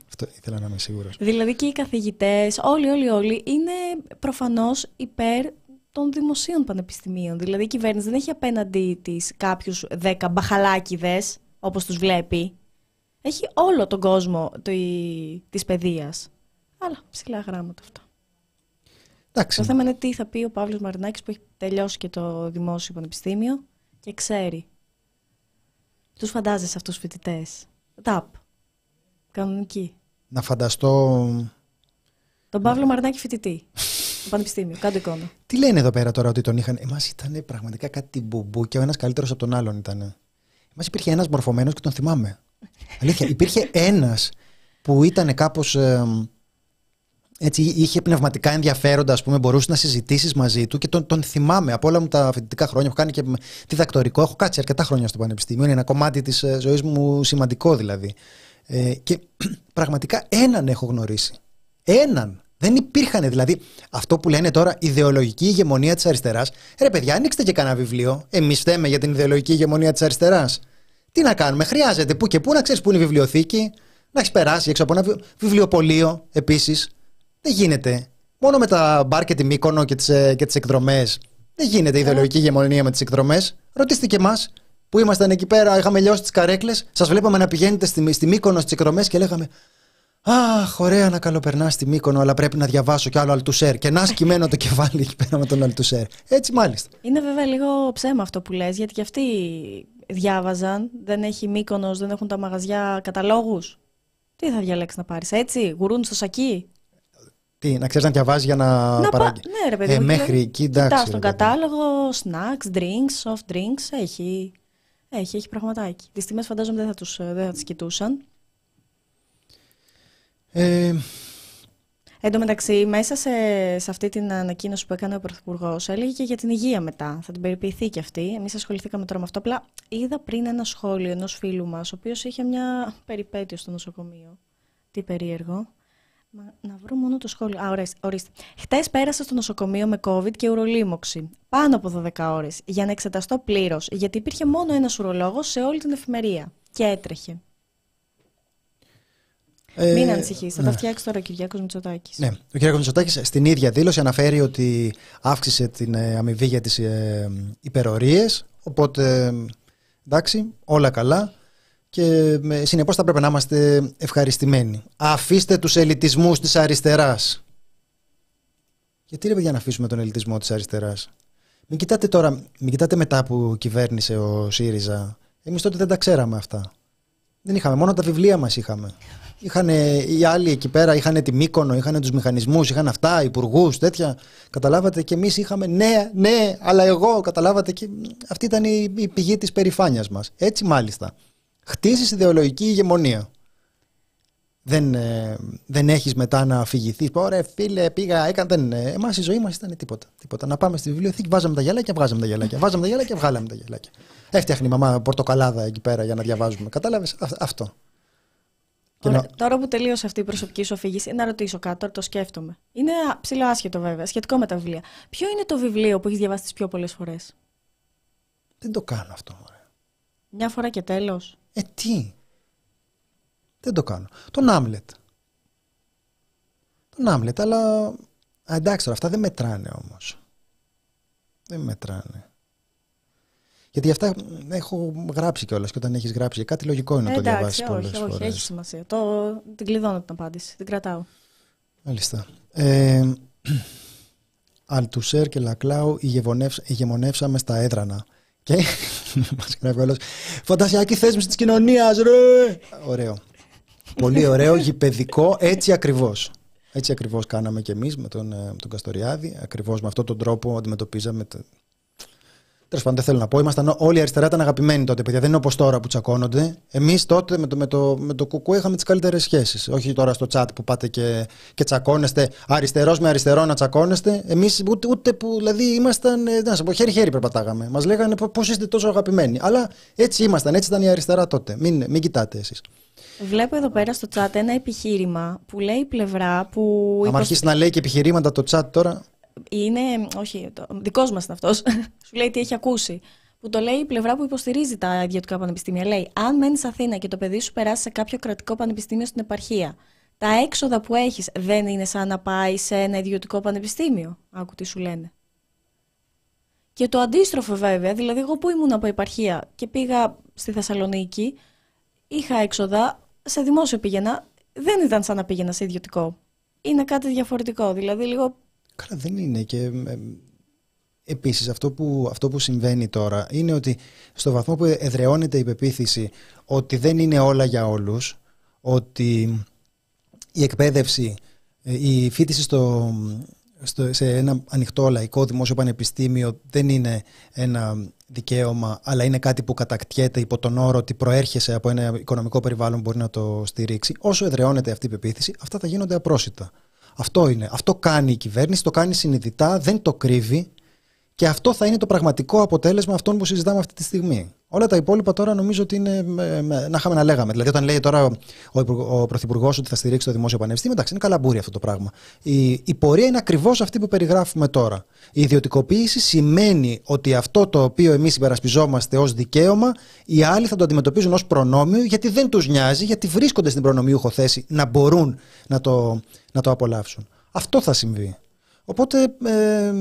Αυτό ήθελα να είμαι σίγουρος. δηλαδή και οι καθηγητές, όλοι, όλοι, όλοι, είναι προφανώς υπέρ των δημοσίων πανεπιστημίων. Δηλαδή η κυβέρνηση δεν έχει απέναντί της κάποιους δέκα μπαχαλάκιδε, όπως τους βλέπει. Έχει όλο τον κόσμο τη παιδείας. Αλλά ψηλά γράμματα αυτό. Εντάξει. Το θέμα είναι τι θα πει ο Παύλος Μαρινάκης που έχει τελειώσει και το δημόσιο πανεπιστήμιο και ξέρει. Τους φαντάζεσαι αυτούς του φοιτητές; Ταπ. Κανονική. Να φανταστώ. Τον Παύλο Μαρινάκη φοιτητή. Το πανεπιστήμιο. Κάντε εικόνα. Τι λένε εδώ πέρα τώρα ότι τον είχαν. Εμάς ήταν πραγματικά κάτι μπουμπού και ο ένας καλύτερος από τον άλλον ήταν. Εμάς υπήρχε ένας μορφωμένος και τον θυμάμαι. Αλήθεια, υπήρχε ένας που ήταν κάπως. Έτσι, είχε πνευματικά ενδιαφέροντα, ας πούμε, μπορούσε να συζητήσεις μαζί του και τον, τον θυμάμαι από όλα μου τα φοιτητικά χρόνια. Έχω κάνει και διδακτορικό, έχω κάτσει αρκετά χρόνια στο Πανεπιστήμιο. Είναι ένα κομμάτι της ε, ζωής μου σημαντικό δηλαδή. Ε, και πραγματικά έναν έχω γνωρίσει. Έναν. Δεν υπήρχαν δηλαδή αυτό που λένε τώρα ιδεολογική ηγεμονία της αριστεράς. Ρε παιδιά, ανοίξτε και κανένα βιβλίο. Εμείς θέμε για την ιδεολογική ηγεμονία της αριστεράς. Τι να κάνουμε, χρειάζεται που και που να ξέρεις που είναι η βιβλιοθήκη, να έχεις περάσει έξω από ένα βιβλιοπωλείο επίσης. Δεν γίνεται. Μόνο με τα μπαρ και τη Μύκονο και τις ε, τις εκδρομές. Δεν γίνεται ιδεολογική ηγεμονία με τις εκδρομές. Ρωτήστε και εμάς που ήμασταν εκεί πέρα, είχαμε λιώσει τις καρέκλες. Σας βλέπαμε να πηγαίνετε στη, στη Μύκονο στις εκδρομές και λέγαμε Αχ, ωραία να καλοπερνάς στη Μύκονο, αλλά πρέπει να διαβάσω κι άλλο Αλτουσέρ. Και να σκημένο το κεφάλι εκεί πέρα με τον Αλτουσέρ. Έτσι μάλιστα. Είναι βέβαια λίγο ψέμα αυτό που λες, γιατί και αυτοί διάβαζαν. Δεν έχει Μύκονος, δεν έχουν τα μαγαζιά καταλόγους. Τι θα διαλέξεις να πάρεις, έτσι, γουρούν στο σακί; Τι, να ξέρεις να διαβάζει για να, να παράγει. Πα... Ναι, ρε παιδί. Ε, μέχρι εκεί εντάξει. Κοιτάς τον κατάλογο, snacks, drinks, soft drinks. Έχει, έχει, έχει πραγματάκι. Τις τιμές φαντάζομαι δεν θα, τους, δεν θα τις κοιτούσαν. Ε, Εν τω μεταξύ, μέσα σε, σε αυτή την ανακοίνωση που έκανε ο Πρωθυπουργός, έλεγε και για την υγεία μετά. Θα την περιποιηθεί και αυτή. Εμείς ασχοληθήκαμε τώρα με αυτό. Απλά είδα πριν ένα σχόλιο ενός φίλου μας, ο οποίος είχε μια περιπέτεια στο νοσοκομείο. Τι περίεργο. Μα, να βρω μόνο το σχόλιο. Α, ορίστε. ορίστε. Χτες πέρασα στο νοσοκομείο με COVID και ουρολίμωξη. Πάνω από 12 ώρες. Για να εξεταστώ πλήρως. Γιατί υπήρχε μόνο ένας ουρολόγος σε όλη την εφημερία. Και έτρεχε. Ε, Μην ανησυχείς, θα ναι. τα φτιάξεις τώρα ο Κυριάκος Μητσοτάκης. Ναι. Ο Κυριάκος Μητσοτάκης στην ίδια δήλωση αναφέρει ότι αύξησε την ε, αμοιβή για τις ε, υπερορίες. Οπότε εντάξει, όλα καλά. Και συνεπώς θα πρέπει να είμαστε ευχαριστημένοι. Αφήστε τους ελιτισμούς της αριστεράς. Γιατί ρε παιδιά να αφήσουμε τον ελιτισμό της αριστεράς; Μην κοιτάτε τώρα, μην κοιτάτε μετά που κυβέρνησε ο ΣΥΡΙΖΑ. Εμείς τότε δεν τα ξέραμε αυτά. Δεν είχαμε, μόνο τα βιβλία μας είχαμε. Είχαν οι άλλοι εκεί πέρα, είχαν τη Μύκονο, είχαν τους μηχανισμούς, είχαν αυτά, υπουργούς, τέτοια. Καταλάβατε και εμείς είχαμε ναι, ναι, αλλά εγώ, καταλάβατε και αυτή ήταν η, η πηγή της περηφάνειας μας. Έτσι μάλιστα. Χτίσει ιδεολογική ηγεμονία. Δεν, ε, δεν έχεις μετά να αφηγηθείς. Ωραία, φίλε, πήγα, έκανα. Δεν, ε, εμάς η ζωή μας ήταν τίποτα, τίποτα. Να πάμε στη βιβλιοθήκη, βάζαμε τα γυαλάκια, βγάζαμε τα γυαλάκια. Βάζαμε τα γυαλάκια, βγάλαμε τα γυαλάκια. Έφτιαχνε η μαμά πορτοκαλάδα εκεί πέρα για να διαβάζουμε. Κατάλαβες; Αυτό. Ωραία. Τώρα που τελείωσε αυτή η προσωπική σου αφήγηση, να ρωτήσω κάτι, τώρα το σκέφτομαι. Είναι ψηλό άσχετο βέβαια, σχετικό με τα βιβλία. Ποιο είναι το βιβλίο που έχεις διαβάσει τις πιο πολλές φορές, Δεν το κάνω αυτό. Ωραία. Μια φορά και τέλος. Ε, τι; Δεν το κάνω. Τον Άμλετ. Τον Άμλετ, αλλά. Α, εντάξει τώρα, αυτά δεν μετράνε όμως. Δεν μετράνε. Γιατί αυτά έχω γράψει κιόλας και όταν έχεις γράψει κάτι λογικό είναι να το διαβάσεις πολλές φορέ. Όχι, όχι, έχει σημασία. Το, την κλειδώνω την απάντηση. Την κρατάω. Μάλιστα. Ε, Αλτουσέρ και Λακλάου ηγεμονεύσαμε στα έδρανα. Και μας γράφει όλο. Φαντασιακή θέσμηση της κοινωνίας, ρε! Ωραίο. Πολύ ωραίο, γηπαιδικό, έτσι ακριβώς. Έτσι ακριβώς κάναμε και εμείς με τον, ε, τον Καστοριάδη. Ακριβώς με αυτόν τον τρόπο αντιμετωπίζαμε Τέλος πάντων, δεν θέλω να πω. Ήμασταν όλοι αριστερά, ήταν αγαπημένοι τότε, παιδιά. Δεν είναι όπως τώρα που τσακώνονται. Εμείς τότε με το, με, το, με το κουκού είχαμε τις καλύτερες σχέσεις. Όχι τώρα στο chat που πάτε και, και τσακώνεστε. Αριστερός με αριστερό να τσακώνεστε. Εμείς ούτε, ούτε που. Δηλαδή ήμασταν. Ε, να σα πω, χέρι-χέρι περπατάγαμε. Μας λέγανε πώς είστε τόσο αγαπημένοι. Αλλά έτσι ήμασταν. Έτσι ήταν η αριστερά τότε. Μην, μην κοιτάτε εσείς. Βλέπω εδώ πέρα στο chat ένα επιχείρημα που λέει η πλευρά που. Αν αρχίσει να λέει και επιχειρήματα το chat τώρα είναι, όχι, το, δικός μας είναι αυτός, σου λέει τι έχει ακούσει. Που το λέει η πλευρά που υποστηρίζει τα ιδιωτικά πανεπιστήμια. Λέει, αν μένεις Αθήνα και το παιδί σου περάσει σε κάποιο κρατικό πανεπιστήμιο στην επαρχία, τα έξοδα που έχεις δεν είναι σαν να πάει σε ένα ιδιωτικό πανεπιστήμιο. Άκου τι σου λένε. Και το αντίστροφο βέβαια, δηλαδή εγώ που ήμουν από επαρχία και πήγα στη Θεσσαλονίκη, είχα έξοδα, σε δημόσιο πήγαινα, δεν ήταν σαν να πήγαινα σε ιδιωτικό. Είναι κάτι διαφορετικό, δηλαδή λίγο Καλά δεν είναι και ε, επίσης αυτό που, αυτό που συμβαίνει τώρα είναι ότι στο βαθμό που εδραιώνεται η πεποίθηση ότι δεν είναι όλα για όλους, ότι η εκπαίδευση, ε, η φίτηση στο, στο, σε ένα ανοιχτό λαϊκό δημόσιο πανεπιστήμιο δεν είναι ένα δικαίωμα, αλλά είναι κάτι που κατακτιέται υπό τον όρο ότι προέρχεσαι από ένα οικονομικό περιβάλλον που μπορεί να το στηρίξει. Όσο εδραιώνεται αυτή η πεποίθηση, αυτά θα γίνονται απρόσιτα. Αυτό είναι. Αυτό κάνει η κυβέρνηση, το κάνει συνειδητά, δεν το κρύβει και αυτό θα είναι το πραγματικό αποτέλεσμα αυτών που συζητάμε αυτή τη στιγμή. Όλα τα υπόλοιπα τώρα νομίζω ότι είναι να είχαμε να λέγαμε. Δηλαδή, όταν λέει τώρα ο, ο Πρωθυπουργός ότι θα στηρίξει το Δημόσιο Πανεπιστήμιο, εντάξει, είναι καλαμπούρι αυτό το πράγμα. Η, η πορεία είναι ακριβώς αυτή που περιγράφουμε τώρα. Η ιδιωτικοποίηση σημαίνει ότι αυτό το οποίο εμείς υπερασπιζόμαστε ως δικαίωμα, οι άλλοι θα το αντιμετωπίζουν ως προνόμιο, γιατί δεν τους νοιάζει, γιατί βρίσκονται στην προνομιούχο θέση να μπορούν να το, να το απολαύσουν. Αυτό θα συμβεί. Οπότε. Ε,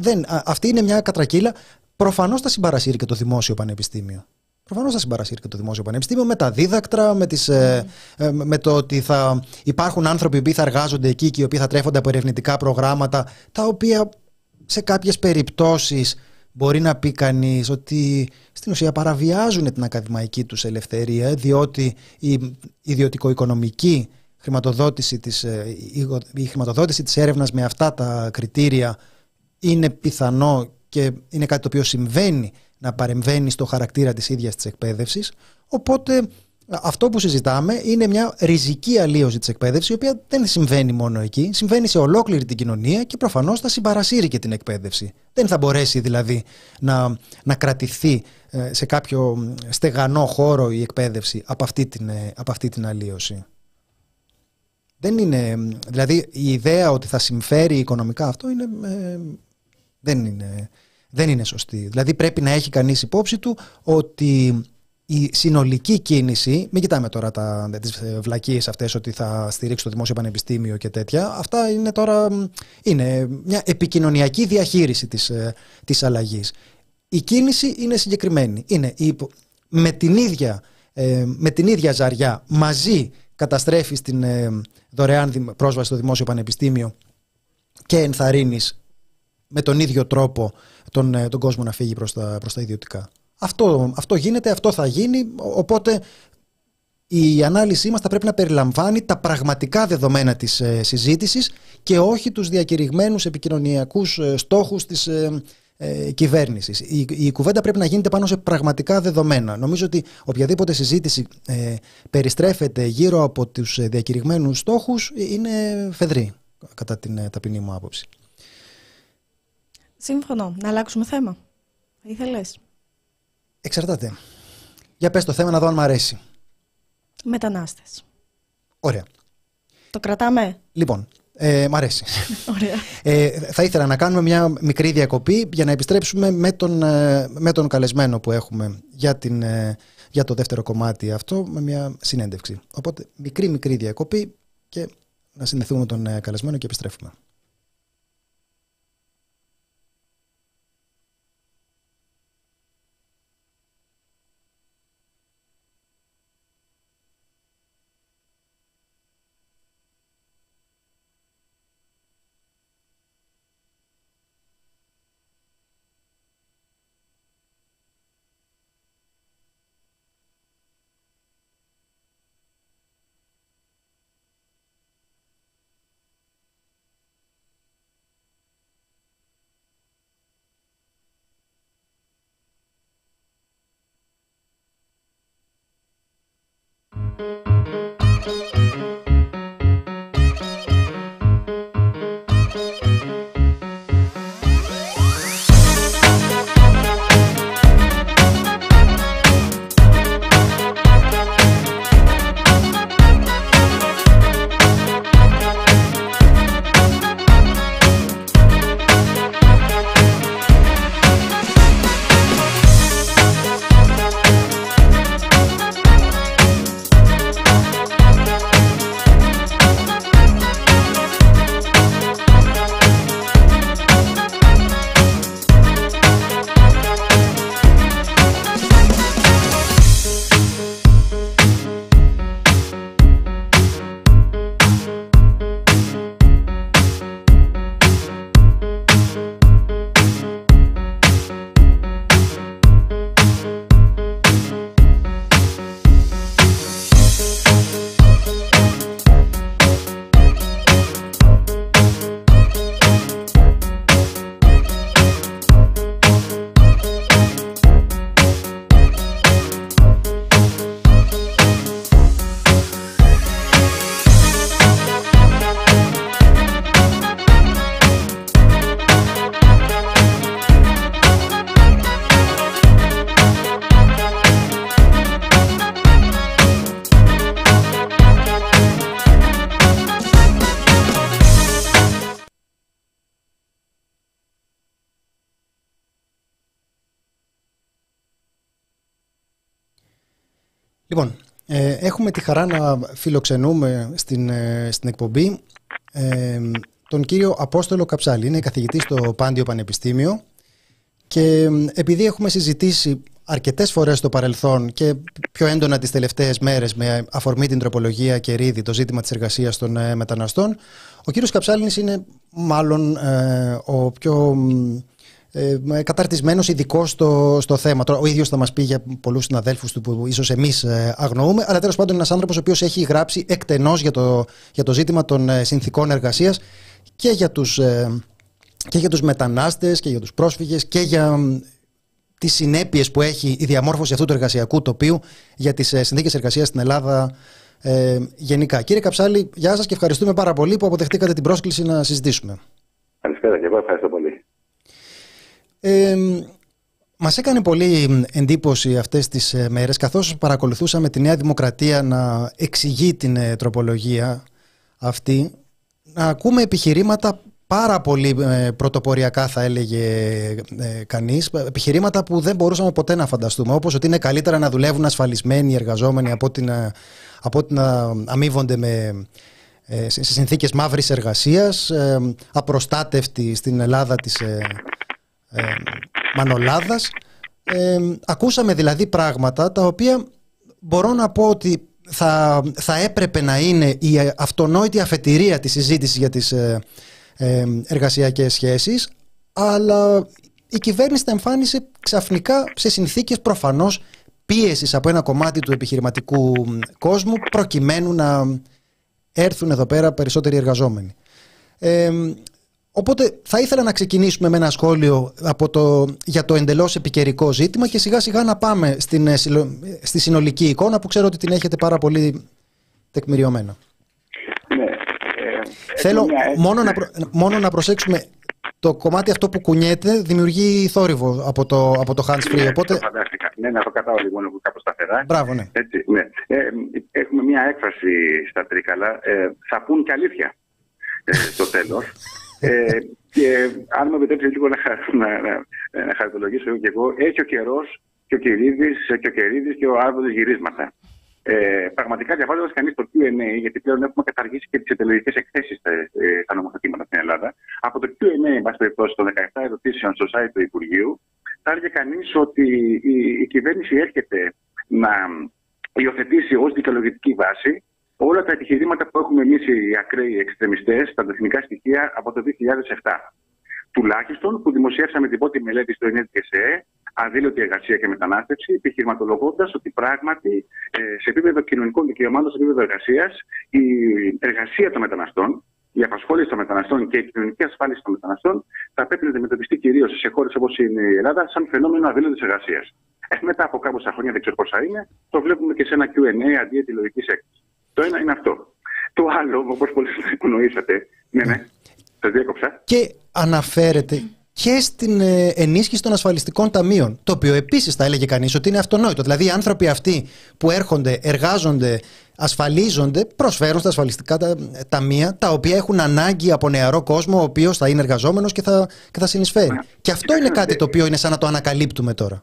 δεν, αυτή είναι μια κατρακύλα. Προφανώς θα συμπαρασύρει και το δημόσιο πανεπιστήμιο. Προφανώς θα συμπαρασύρει και το δημόσιο πανεπιστήμιο με τα δίδακτρα, με, τις, ε, ε, με το ότι θα υπάρχουν άνθρωποι που θα εργάζονται εκεί και οι οποίοι θα τρέφονται από ερευνητικά προγράμματα, τα οποία σε κάποιες περιπτώσεις μπορεί να πει κανείς ότι στην ουσία παραβιάζουν την ακαδημαϊκή τους ελευθερία, διότι η ιδιωτικο-οικονομική χρηματοδότηση της, ε, η χρηματοδότηση της έρευνας με αυτά τα κριτήρια είναι πιθανό και είναι κάτι το οποίο συμβαίνει να παρεμβαίνει στο χαρακτήρα της ίδιας της εκπαίδευσης. Οπότε αυτό που συζητάμε είναι μια ριζική αλλίωση της εκπαίδευσης η οποία δεν συμβαίνει μόνο εκεί, συμβαίνει σε ολόκληρη την κοινωνία και προφανώς θα συμπαρασύρει και την εκπαίδευση. Δεν θα μπορέσει δηλαδή να, να κρατηθεί ε, σε κάποιο στεγανό χώρο η εκπαίδευση από αυτή την, ε, από αυτή την αλλίωση. Δεν είναι, δηλαδή η ιδέα ότι θα συμφέρει οικονομικά αυτό είναι ε, δεν είναι, δεν είναι σωστή. Δηλαδή πρέπει να έχει κανείς υπόψη του ότι η συνολική κίνηση, μην κοιτάμε τώρα τα, τις βλακίες αυτές ότι θα στηρίξει το Δημόσιο Πανεπιστήμιο και τέτοια, αυτά είναι τώρα είναι μια επικοινωνιακή διαχείριση της, ε, της αλλαγής. Η κίνηση είναι συγκεκριμένη. Είναι με, την ίδια, ε, με την ίδια ζαριά μαζί καταστρέφεις την ε, δωρεάν πρόσβαση στο Δημόσιο Πανεπιστήμιο και ενθαρρύνεις με τον ίδιο τρόπο τον, ε, τον κόσμο να φύγει προς τα, προς τα ιδιωτικά. Αυτό, αυτό γίνεται, αυτό θα γίνει, οπότε η ανάλυση μας θα πρέπει να περιλαμβάνει τα πραγματικά δεδομένα της ε, συζήτησης και όχι τους διακηρυγμένους επικοινωνιακούς ε, στόχους της ε, ε, κυβέρνησης. Η, η κουβέντα πρέπει να γίνεται πάνω σε πραγματικά δεδομένα. Νομίζω ότι οποιαδήποτε συζήτηση ε, περιστρέφεται γύρω από τους διακηρυγμένους στόχους είναι φεδρή, κατά την ταπεινή μου άποψη. Σύμφωνο. Να αλλάξουμε θέμα. Ήθελες; Εξαρτάται. Για πες το θέμα να δω αν μ' αρέσει. Μετανάστες. Ωραία. Το κρατάμε; Λοιπόν, ε, μ' αρέσει. Ωραία. Ε, θα ήθελα να κάνουμε μια μικρή διακοπή για να επιστρέψουμε με τον, ε, με τον καλεσμένο που έχουμε για, την, ε, για το δεύτερο κομμάτι αυτό με μια συνέντευξη. Οπότε μικρή μικρή διακοπή και να συνδεθούμε με τον καλεσμένο και επιστρέφουμε. Λοιπόν, ε, έχουμε τη χαρά να φιλοξενούμε στην, ε, στην εκπομπή ε, τον κύριο Απόστολο Καψάλη. Είναι καθηγητής στο Πάντιο Πανεπιστήμιο και επειδή έχουμε συζητήσει αρκετές φορές στο παρελθόν και πιο έντονα τις τελευταίες μέρες με αφορμή την τροπολογία και ρίδι το ζήτημα της εργασίας των μεταναστών, ο κύριος Καψάλης είναι μάλλον ο πιο ε, καταρτισμένος ειδικός στο, στο θέμα. Τώρα, ο ίδιος θα μας πει για πολλούς συναδέλφους του που ίσως εμείς ε, αγνοούμε, αλλά τέλος πάντων είναι ένας άνθρωπος ο οποίος έχει γράψει εκτενώς για το, για το ζήτημα των ε, συνθήκων εργασίας και για τους ε, και για τους μετανάστες και για τους πρόσφυγες και για τις συνέπειες που έχει η διαμόρφωση αυτού του εργασιακού τοπίου για τις συνθήκες εργασίας στην Ελλάδα ε, γενικά. Κύριε Καψάλη, γεια σας και ευχαριστούμε πάρα πολύ που αποδεχτήκατε την πρόσκληση να συζητήσουμε. Καλησπέρα και εγώ ευχαριστώ πολύ. Ε, μας έκανε πολύ εντύπωση αυτές τις ε, μέρες καθώς παρακολουθούσαμε τη Νέα Δημοκρατία να εξηγεί την ε, τροπολογία αυτή να ακούμε επιχειρήματα πάρα πολύ ε, πρωτοποριακά θα έλεγε κανείς επιχειρήματα που δεν μπορούσαμε ποτέ να φανταστούμε όπως ότι είναι καλύτερα να δουλεύουν ασφαλισμένοι εργαζόμενοι από ότι να, από ότι να αμείβονται με, σε συνθήκες μαύρης εργασίας απροστάτευτοι στην Ελλάδα της ε, Μανολάδας. Ε, ακούσαμε δηλαδή πράγματα τα οποία μπορώ να πω ότι θα, θα έπρεπε να είναι η αυτονόητη αφετηρία της συζήτησης για τις ε, ε, εργασιακές σχέσεις αλλά η κυβέρνηση τα εμφάνισε ξαφνικά σε συνθήκες προφανώς πίεσης από ένα κομμάτι του επιχειρηματικού κόσμου προκειμένου να έρθουν εδώ πέρα περισσότεροι εργαζόμενοι. Ε, Οπότε θα ήθελα να ξεκινήσουμε με ένα σχόλιο από το, για το εντελώς επικαιρικό ζήτημα και σιγά σιγά να πάμε στην, ε, στη συνολική εικόνα που ξέρω ότι την έχετε πάρα πολύ τεκμηριωμένα. Ναι, ε, Θέλω μόνο, να, μόνο να προσέξουμε το κομμάτι αυτό που κουνιέται δημιουργεί θόρυβο από το, από το hands free. Ναι, οπότε... το φαντάστηκα. Ναι, να το κατάω λίγο κάπως σταθερά. Μπράβο, ναι. Έτσι, ναι. Ε, έχουμε μια έκφραση στα τρίκαλα. Ε, θα πούν και αλήθεια ε, στο τέλος. Ε, και αν μου επιτρέψει λίγο να, να, να, να χαρακτολογήσω και εγώ, έχει ο καιρός και ο Κυρίδη και ο Κερίδης και ο Άδωνη γυρίσματα. Ε, πραγματικά διαβάζοντας κανείς το QA, γιατί πλέον έχουμε καταργήσει και τις εταιρείε εκθέσεις στα, στα νομοθετήματα στην Ελλάδα, από το QA, εν πάση περιπτώσει, των 17 ερωτήσεων στο site του Υπουργείου, θα έλεγε κανείς ότι η, η κυβέρνηση έρχεται να υιοθετήσει ως δικαιολογητική βάση όλα τα επιχειρήματα που έχουμε εμείς οι ακραίοι εξτρεμιστές, τα τεχνικά στοιχεία από το 2007. Τουλάχιστον που δημοσιεύσαμε την πρώτη μελέτη στο ΕΝΕΤΚΕΣΕ, αδήλωτη εργασία και μετανάστευση, επιχειρηματολογώντας ότι πράγματι ε, σε επίπεδο κοινωνικών δικαιωμάτων, σε επίπεδο εργασίας, η εργασία των μεταναστών, η απασχόληση των μεταναστών και η κοινωνική ασφάλιση των μεταναστών θα πρέπει να αντιμετωπιστεί κυρίως σε χώρες όπως είναι η Ελλάδα σαν φαινόμενο αδήλωτης εργασίας. Ε, μετά από κάποια χρόνια, δεν ξέρω πόσα είναι, το βλέπουμε και σε ένα QA αντί τη λογική έκθεση. Το ένα είναι αυτό. Το άλλο, όπως πολύ σωστά υπονοήσατε, ναι, ναι, σας διέκοψα. Και αναφέρεται και στην ε, ενίσχυση των ασφαλιστικών ταμείων. Το οποίο επίσης θα έλεγε κανείς ότι είναι αυτονόητο. Δηλαδή, οι άνθρωποι αυτοί που έρχονται, εργάζονται, ασφαλίζονται, προσφέρουν στα ασφαλιστικά ταμεία, τα οποία έχουν ανάγκη από νεαρό κόσμο, ο οποίος θα είναι εργαζόμενος και θα, και θα συνεισφέρει. Και αυτό είναι κάτι το οποίο είναι σαν να το ανακαλύπτουμε τώρα.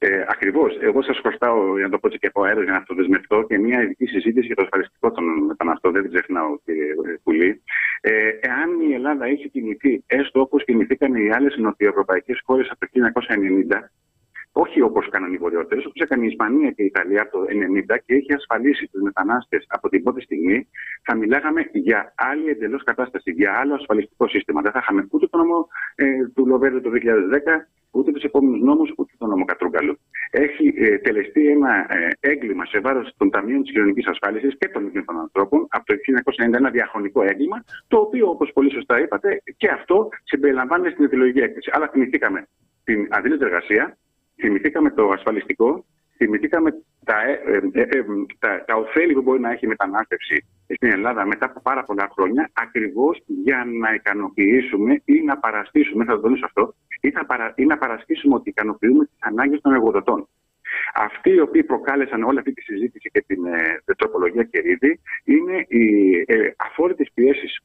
Ε, Ακριβώς. Εγώ σας χρωστάω, για να το πω και από αέρα, για να αυτοδεσμευτώ και μια ειδική συζήτηση για το ασφαλιστικό των μεταναστών. Δεν την ξεχνάω, κύριε Πουλή. Ε, εάν η Ελλάδα είχε κινηθεί έστω όπως κινηθήκαν οι άλλες νοτιοευρωπαϊκές χώρες από το 1990, όχι όπως κάναν οι βορειότερε, όπως έκανε η Ισπανία και η Ιταλία από το 1990 και είχε ασφαλίσει τους μετανάστες από την πρώτη στιγμή, θα μιλάγαμε για άλλη εντελώς κατάσταση, για άλλο ασφαλιστικό σύστημα. Δεν θα είχαμε ούτε το νόμο ε, του Λοβέρδου το 2010, ούτε τους επόμενους νόμους, ούτε τον νόμο Κατρούγκαλου. Έχει ε, τελεστεί ένα ε, έγκλημα σε βάρος των ταμείων της κοινωνικής ασφάλισης και των ίδιων των ανθρώπων από το 1991, ένα διαχρονικό έγκλημα, το οποίο, όπως πολύ σωστά είπατε, και αυτό συμπεριλαμβάνεται στην ιδεολογική έκθεση. Αλλά θυμηθήκαμε την αδίλωτη εργασία, θυμηθήκαμε το ασφαλιστικό, θυμηθήκαμε τα, ε, ε, ε, τα, τα ωφέλη που μπορεί να έχει η μετανάστευση στην Ελλάδα μετά από πάρα πολλά χρόνια, ακριβώς για να ικανοποιήσουμε ή να παραστήσουμε, θα το τονίσω αυτό, ή, θα παρα, ή να παρασχίσουμε ότι ικανοποιούμε τις ανάγκες των εργοδοτών. Αυτοί οι οποίοι προκάλεσαν όλη αυτή τη συζήτηση και την ε, τροπολογία Κερίδη είναι οι ε, αφόρητες πιέσεις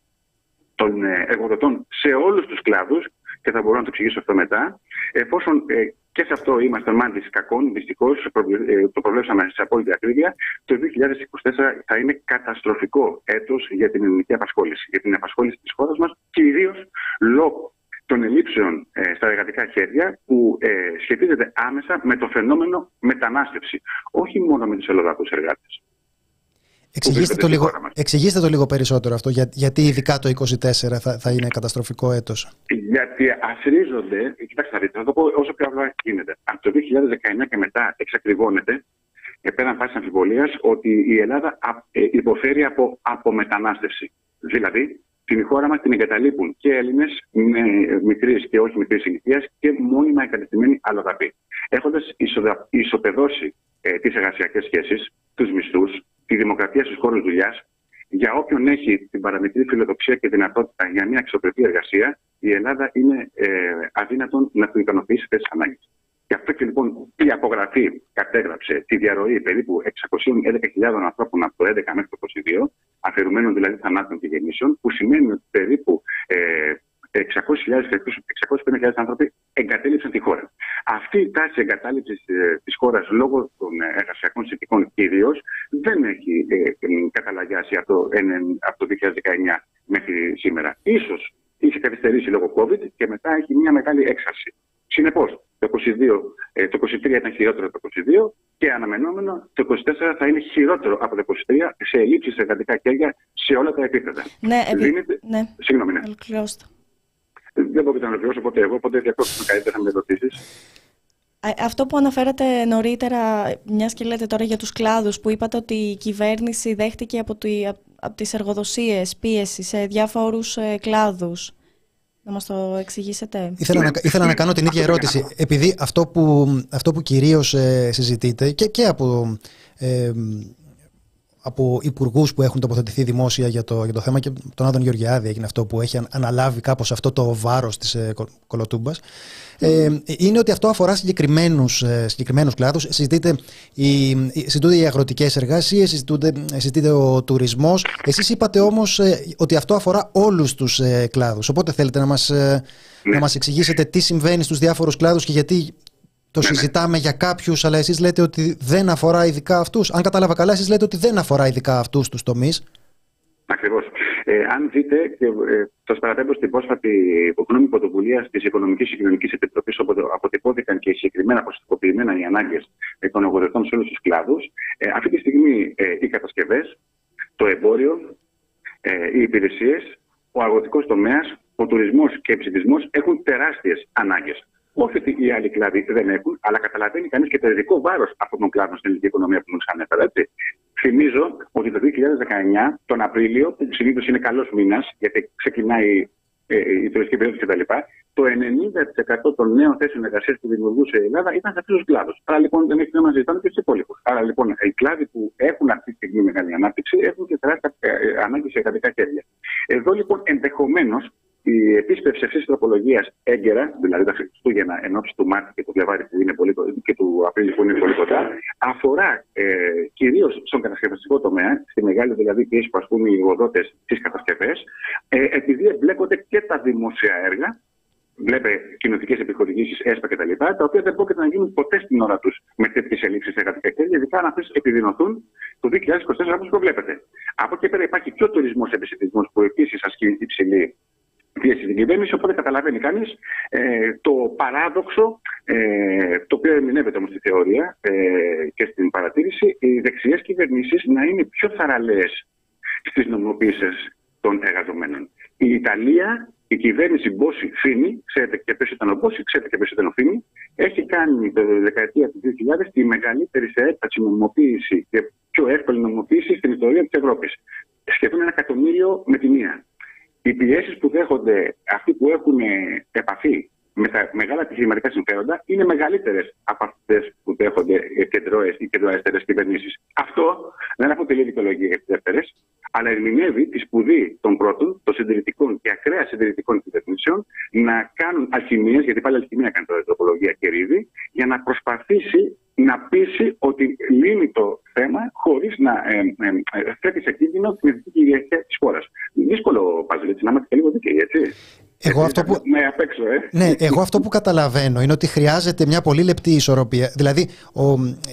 των εργοδοτών σε όλους τους κλάδους και θα μπορώ να το εξηγήσω αυτό μετά, εφόσον ε, και σε αυτό είμαστε μάντη κακών, δυστυχώς ε, το προβλέψαμε σε απόλυτη ακρίβεια, το 2024 θα είναι καταστροφικό έτος για την ελληνική απασχόληση, για την απασχόληση της χώρας μας, κυρίω λόγω των ελλείψεων ε, στα εργατικά χέρια που ε, σχετίζεται άμεσα με το φαινόμενο μετανάστευση, όχι μόνο με τους Ελλοδακού εργάτες. Εξηγήστε το, λίγο, εξηγήστε το λίγο περισσότερο αυτό, για, γιατί ειδικά το 2024 θα, θα είναι καταστροφικό έτος. Γιατί ασρίζονται, κοιτάξτε θα το πω όσο πιο απλά γίνεται. Από το 2019 και μετά εξακριβώνεται, πέραν πάση αμφιβολίας, ότι η Ελλάδα ε, υποφέρει από απομετανάστευση. Δηλαδή, την χώρα μας την εγκαταλείπουν και Έλληνες μικρής και όχι μικρής ηλικίας και μόνιμα εγκατεστημένοι αλλοδαποί. Έχοντας ισοπεδώσει ε, τις εργασιακές σχέσεις, τους μισθούς, τη δημοκρατία στους χώρους δουλειάς, για όποιον έχει την παραμικρή φιλοδοξία και δυνατότητα για μια αξιοπρεπή εργασία, η Ελλάδα είναι ε, αδύνατον να του ικανοποιήσει αυτέ τι ανάγκες. Γι' αυτό και λοιπόν η απογραφή κατέγραψε τη διαρροή περίπου 611.000 ανθρώπων από το 2011 μέχρι το 2022, αφαιρουμένων δηλαδή θανάτων και γεννήσεων, που σημαίνει ότι περίπου ε, 600.000 650.000 άνθρωποι εγκατέλειψαν τη χώρα. Αυτή η τάση εγκατάλειψης ε, της χώρας λόγω των εργασιακών συνθηκών κυρίως δεν έχει ε, καταλαγιάσει από το, από το 2019 μέχρι σήμερα. Ίσως είχε καθυστερήσει λόγω COVID και μετά έχει μια μεγάλη έξαρση. Συνεπώς, το, 22, ε, το 23 ήταν χειρότερο από το 22 και αναμενόμενο το 24 θα είναι χειρότερο από το 23 σε ελλείψεις εργατικά κέρια σε όλα τα επίπεδα. Ναι, επί... ναι. Συγγνώμη, ναι. Δεν μπορείτε να ολοκληρώσω ποτέ εγώ, ποτέ διακόπτω καλύτερα με ερωτήσει. Αυτό που αναφέρατε νωρίτερα, μιας και λέτε τώρα για τους κλάδους, που είπατε ότι η κυβέρνηση δέχτηκε από, τη, από τις εργοδοσίες πίεση σε διάφορους ε, κλάδους. Να μας το εξηγήσετε. Ήθελα, να, ήθελα να κάνω την ίδια ερώτηση. Επειδή αυτό που, αυτό που κυρίως ε, συζητείτε και, και από ε, από υπουργούς που έχουν τοποθετηθεί δημόσια για το, για το θέμα και τον Άδων Γεωργιάδη έγινε αυτό που έχει αναλάβει κάπως αυτό το βάρος της ε, κολοτούμπας. Ε, είναι ότι αυτό αφορά συγκεκριμένους, ε, συγκεκριμένους κλάδους. Συζητείται οι, συζητούνται οι αγροτικές εργασίες συζητείται, ο τουρισμός. Εσείς είπατε όμως ε, ότι αυτό αφορά όλους τους ε, κλάδους. Οπότε θέλετε να μας, ε, να μας εξηγήσετε τι συμβαίνει στους διάφορους κλάδους και γιατί το ναι, ναι. συζητάμε για κάποιους, αλλά εσείς λέτε ότι δεν αφορά ειδικά αυτούς. Αν κατάλαβα καλά, εσείς λέτε ότι δεν αφορά ειδικά αυτούς τους τομείς. Ακριβώς. Ε, αν δείτε, και ε, το παραπέμπω στην πρόσφατη γνώμη πρωτοβουλία της Οικονομικής και Κοινωνικής Επιτροπής, όπου αποτυπώθηκαν και συγκεκριμένα αποστικοποιημένα οι ανάγκες των εργοδοτών σε όλους τους κλάδους, ε, αυτή τη στιγμή ε, οι κατασκευές, το εμπόριο, ε, οι υπηρεσίες, ο αγροτικός τομέας, ο τουρισμός και ο ψηφισμό έχουν τεράστιες ανάγκες. Όχι ότι οι άλλοι κλάδοι δεν έχουν, αλλά καταλαβαίνει κανείς και το ειδικό βάρος αυτών των κλάδων στην ελληνική οικονομία που μου ανέφερα. Έτσι. Θυμίζω ότι το 2019, τον Απρίλιο, που συνήθως είναι καλός μήνας, γιατί ξεκινάει η τουριστική περίοδος κτλ., το 90% των νέων θέσεων εργασίας που δημιουργούσε η Ελλάδα ήταν σε αυτούς τους κλάδους. Άρα λοιπόν δεν έχει νόημα να ζητάμε και στου υπόλοιπους. Άρα λοιπόν οι κλάδοι που έχουν αυτή τη στιγμή μεγάλη ανάπτυξη έχουν και τεράστια ανάγκη σε εργατικά χέρια. Εδώ λοιπόν ενδεχομένως η επίσπευση αυτής της τροπολογίας έγκαιρα, δηλαδή τα Χριστούγεννα εν ώψη του Μάρτιου και του Φλεβάρι που είναι πολύ, και του Απρίλη που είναι πολύ κοντά, αφορά ε, κυρίως στον κατασκευαστικό τομέα, στη μεγάλη δηλαδή πίεση που ασκούν οι εργοδότες στις κατασκευές, ε, επειδή εμπλέκονται και τα δημόσια έργα, βλέπε κοινωτικέ επιχορηγήσεις, ΕΣΠΑ κτλ., τα, τα οποία δεν πρόκειται να γίνουν ποτέ στην ώρα τους με τέτοιες ελλείψεις σε εργατικά χέρια, ειδικά αν αυτές επιδεινωθούν το 2024 όπως προβλέπετε. Από εκεί πέρα υπάρχει και ο τουρισμός επιστημισμό που επίσης ασκεί υψηλή πίεση στην κυβέρνηση. Οπότε καταλαβαίνει κανείς ε, το παράδοξο, ε, το οποίο ερμηνεύεται όμως στη θεωρία ε, και στην παρατήρηση, οι δεξιές κυβερνήσεις να είναι πιο θαραλέες στις νομιμοποιήσει των εργαζομένων. Η Ιταλία, η κυβέρνηση Μπόση Φίνη, ξέρετε και ποιο ήταν ο Μπόση, ξέρετε και ποιο ήταν ο Φίνη, έχει κάνει το δεκαετία του 2000 τη μεγαλύτερη σε έκταση νομιμοποίηση και πιο εύκολη νομιμοποίηση στην ιστορία της Ευρώπης. Σχεδόν ένα εκατομμύριο με τη μία οι πιέσεις που δέχονται αυτοί που έχουν επαφή με τα μεγάλα επιχειρηματικά συμφέροντα είναι μεγαλύτερες από αυτές που δέχονται κεντρώες ή κεντροαριστερές κυβερνήσεις. Αυτό δεν αποτελεί δικαιολογία για τι δεύτερε, αλλά ερμηνεύει τη σπουδή των πρώτων, των συντηρητικών και ακραία συντηρητικών κυβερνήσεων, να κάνουν αλχημίες, γιατί πάλι αλχημία κάνει τώρα η τροπολογία Κερίδη, για να προσπαθήσει να πείσει ότι λύνει το θέμα χωρίς να ε, ε, ε, θέτει σε κίνδυνο την ειδική κυριαρχία της χώρας. Δύσκολο παζλ, έτσι, να είμαστε και λίγο δίκαιοι, έτσι. Εγώ αυτό, που... Ναι, απέξω, ε. ναι, εγώ αυτό που καταλαβαίνω είναι ότι χρειάζεται μια πολύ λεπτή ισορροπία. Δηλαδή, ο,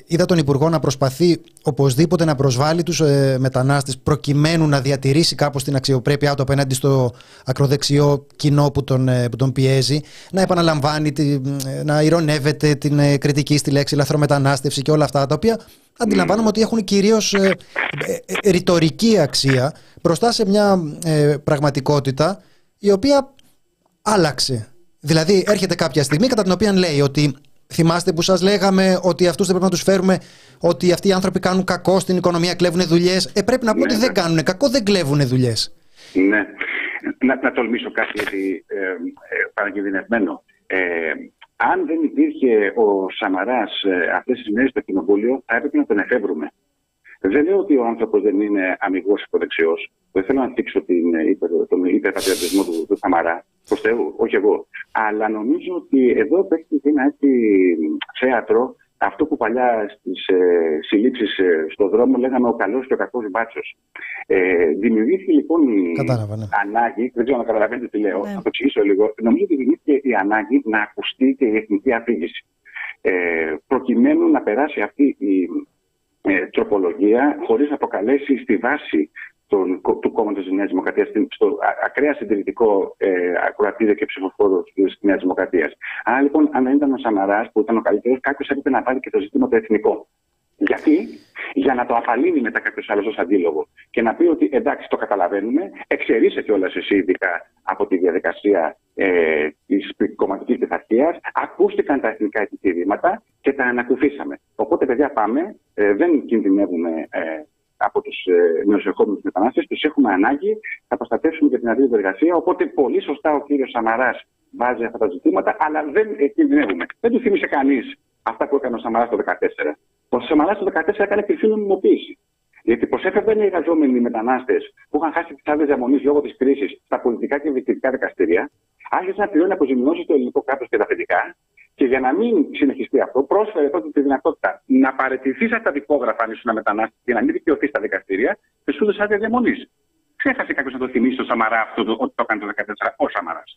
είδα τον Υπουργό να προσπαθεί οπωσδήποτε να προσβάλλει τους ε, μετανάστες προκειμένου να διατηρήσει κάπως την αξιοπρέπειά του απέναντι στο ακροδεξιό κοινό που τον, που τον πιέζει, να επαναλαμβάνει, να ηρωνεύεται την κριτική στη λέξη λαθρομετανάστευση και όλα αυτά τα οποία αντιλαμβάνομαι ότι έχουν κυρίως ε, ε, ε, ρητορική αξία μπροστά σε μια πραγματικότητα η οποία άλλαξε. Δηλαδή έρχεται κάποια στιγμή κατά την οποία λέει ότι θυμάστε που σας λέγαμε ότι αυτούς δεν πρέπει να τους φέρουμε ότι αυτοί οι άνθρωποι κάνουν κακό στην οικονομία, κλέβουν δουλειές. Ε, πρέπει να πω ότι ναι, δεν ναι. κάνουν κακό, δεν κλέβουν δουλειές. Ναι. Να, να τολμήσω κάτι γιατί, ε, παρακινδυνευμένο. Ε, αν δεν υπήρχε ο Σαμαράς ε, αυτές τις μέρες στο κοινοβούλιο, θα έπρεπε να τον εφεύρουμε. Δεν λέω ότι ο άνθρωπος δεν είναι αμυγός υποδεξιός. Δεν θέλω να θίξω την, ε, τον υπερπατριωτισμό του, του Σαμαρά. Προς Θεού, όχι εγώ. Αλλά νομίζω ότι εδώ παίχτηκε ένα έτσι θέατρο αυτό που παλιά στις ε, συλλήψεις ε, στον δρόμο λέγαμε ο καλός και ο κακός μπάτσος. Ε, δημιουργήθηκε λοιπόν η ναι. ανάγκη, δεν ξέρω να καταλαβαίνετε τι λέω, ναι. θα το εξηγήσω λίγο. Νομίζω ότι δημιουργήθηκε η ανάγκη να ακουστεί και η εθνική αφήγηση. Ε, προκειμένου να περάσει αυτή η ε, τροπολογία χωρίς να προκαλέσει στη βάση τον, του κόμματος της Νέας Δημοκρατίας, στο ακραία συντηρητικό ε, ακροατήριο και ψηφοφόρο της Νέας Δημοκρατίας. Άρα λοιπόν, αν δεν ήταν ο Σαμαράς που ήταν ο καλύτερος, κάποιος έπρεπε να πάρει και το ζήτημα το εθνικό. Γιατί; Για να το απαλύνει μετά κάποιος άλλος ως αντίλογο και να πει ότι εντάξει, το καταλαβαίνουμε, εξαιρείσαι κιόλα εσύ ειδικά από τη διαδικασία ε, της κομματικής πειθαρχία, ακούστηκαν τα εθνικά επιχειρήματα και τα ανακουφίσαμε. Οπότε, παιδιά, πάμε, ε, δεν κινδυνεύουμε ε, από τους ε, νεοσεχόμενου μετανάστες, τους έχουμε ανάγκη, θα προστατεύσουμε και την αδίλωτη εργασία. Οπότε, πολύ σωστά ο κύριος Σαμαράς βάζει αυτά τα ζητήματα, αλλά δεν κινδυνεύουμε. Δεν του θύμισε κανείς αυτά που έκανε ο Σαμαράς το 2014. Ο Σαμαράς το 2014 έκανε κρυφή νομιμοποίηση. Γιατί προσέφεραν οι εργαζόμενοι μετανάστες που είχαν χάσει τις άδειες διαμονής λόγω της κρίσης στα πολιτικά και διοικητικά δικαστήρια, άρχισαν να πληρώνουν αποζημιώσεις στο ελληνικό κράτος και τα αφεντικά και για να μην συνεχιστεί αυτό, πρόσφερε τότε τη δυνατότητα να παραιτηθεί από τα δικόγραφα αν ήσουν μετανάστη και να μην δικαιωθεί στα δικαστήρια και σου έδωσε άδεια διαμονής. Ξέχασε κάποιος να το θυμίσει στο Σαμαρά αυτό το, ότι το έκανε το 2014 ο Σαμαράς.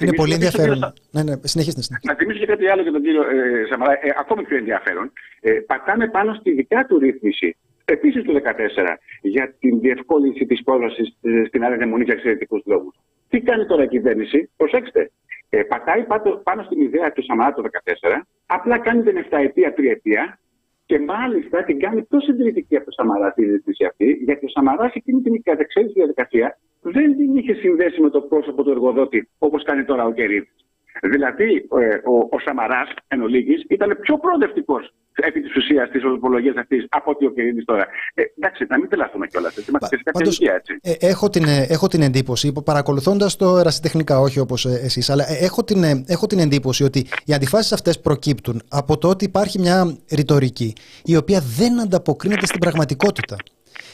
Είναι πολύ ενδιαφέρον. Κύριο... Ναι, ναι, συνεχίστε. Να θυμίσω και κάτι άλλο για τον κύριο ε, Σαμαρά, ε, ακόμη πιο ενδιαφέρον. Ε, πατάμε πάνω στη δικιά του ρύθμιση επίσης το 2014 για την διευκόλυνση της πρόσβασης ε, στην άδεια διαμονής για εξαιρετικούς λόγους. Τι κάνει τώρα η κυβέρνηση, προσέξτε, ε, πατάει πάνω στην ιδέα του Σαμαρά το 2014, απλά κάνει την 7 ετία, 3 ετία και μάλιστα την κάνει πιο συντηρητική από το Σαμαρά τη συζήτηση αυτή, γιατί ο Σαμαράς εκείνη την κατεξαίρεση διαδικασία δεν την είχε συνδέσει με το πρόσωπο του εργοδότη όπως κάνει τώρα ο Κερίδης. Δηλαδή, ε, ο, ο Σαμαράς εν ολίγης, ήταν πιο προοδευτικός επί της ουσίας της ορθοπολογία αυτής από ότι ο Κυρίδη τώρα. Ε, εντάξει, να μην τρελαθούμε κιόλας. Είμαστε σε κάποια ηλικία έτσι. Ε, έχω, την, ε, έχω την εντύπωση, παρακολουθώντας το ερασιτεχνικά, όχι όπως ε, εσείς, αλλά έχω την, έχω την εντύπωση ότι οι αντιφάσεις αυτές προκύπτουν από το ότι υπάρχει μια ρητορική η οποία δεν ανταποκρίνεται στην πραγματικότητα.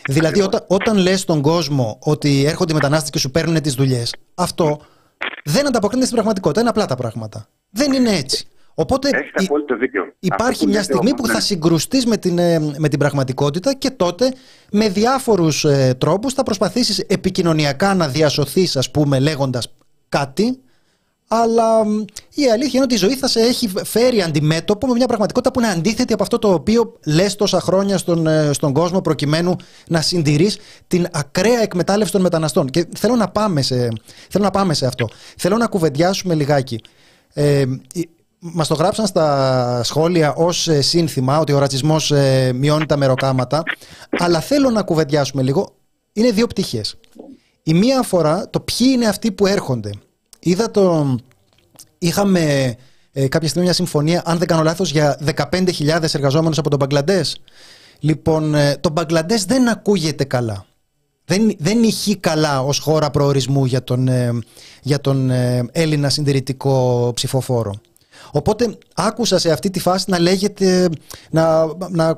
Δηλαδή, όταν, όταν λες στον κόσμο ότι έρχονται οι μετανάστες και σου παίρνουν τις δουλειές, αυτό δεν ανταποκρίνεται στην πραγματικότητα. Είναι απλά τα πράγματα. Δεν είναι έτσι. Οπότε υπάρχει μια στιγμή που θα ναι. συγκρουστείς με την, ε, με την πραγματικότητα και τότε με διάφορους ε, τρόπους θα προσπαθήσεις επικοινωνιακά να διασωθείς ας πούμε λέγοντας κάτι αλλά η αλήθεια είναι ότι η ζωή θα σε έχει φέρει αντιμέτωπο με μια πραγματικότητα που είναι αντίθετη από αυτό το οποίο λες τόσα χρόνια στον, ε, στον κόσμο προκειμένου να συντηρείς την ακραία εκμετάλλευση των μεταναστών. Και θέλω να πάμε σε, θέλω να πάμε σε αυτό. Θέλω να κουβεντιάσουμε λιγάκι. Ε, Μας το γράψαν στα σχόλια ως ε, σύνθημα ότι ο ρατσισμός ε, μειώνει τα μεροκάματα. Αλλά θέλω να κουβεντιάσουμε λίγο. Είναι δύο πτυχές. Η μία αφορά το ποιοι είναι αυτοί που έρχονται. Είδα το. Είχαμε ε, κάποια στιγμή μια συμφωνία, αν δεν κάνω λάθος, για 15.000 εργαζόμενους από τον Μπαγκλαντές. Λοιπόν, το Μπαγκλαντές δεν ακούγεται καλά. Δεν, δεν ηχεί καλά ως χώρα προορισμού για τον, για τον Έλληνα συντηρητικό ψηφοφόρο. Οπότε άκουσα σε αυτή τη φάση να λέγεται, να, να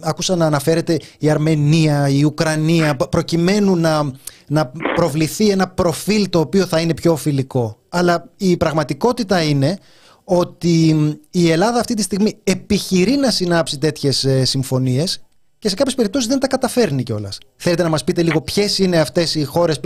άκουσα να αναφέρεται η Αρμενία, η Ουκρανία, προκειμένου να, να προβληθεί ένα προφίλ το οποίο θα είναι πιο φιλικό. Αλλά η πραγματικότητα είναι ότι η Ελλάδα αυτή τη στιγμή επιχειρεί να συνάψει τέτοιες ε, συμφωνίες και σε κάποιες περιπτώσεις δεν τα καταφέρνει κιόλας. Θέλετε να μας πείτε λίγο ποιες είναι αυτές οι χώρες,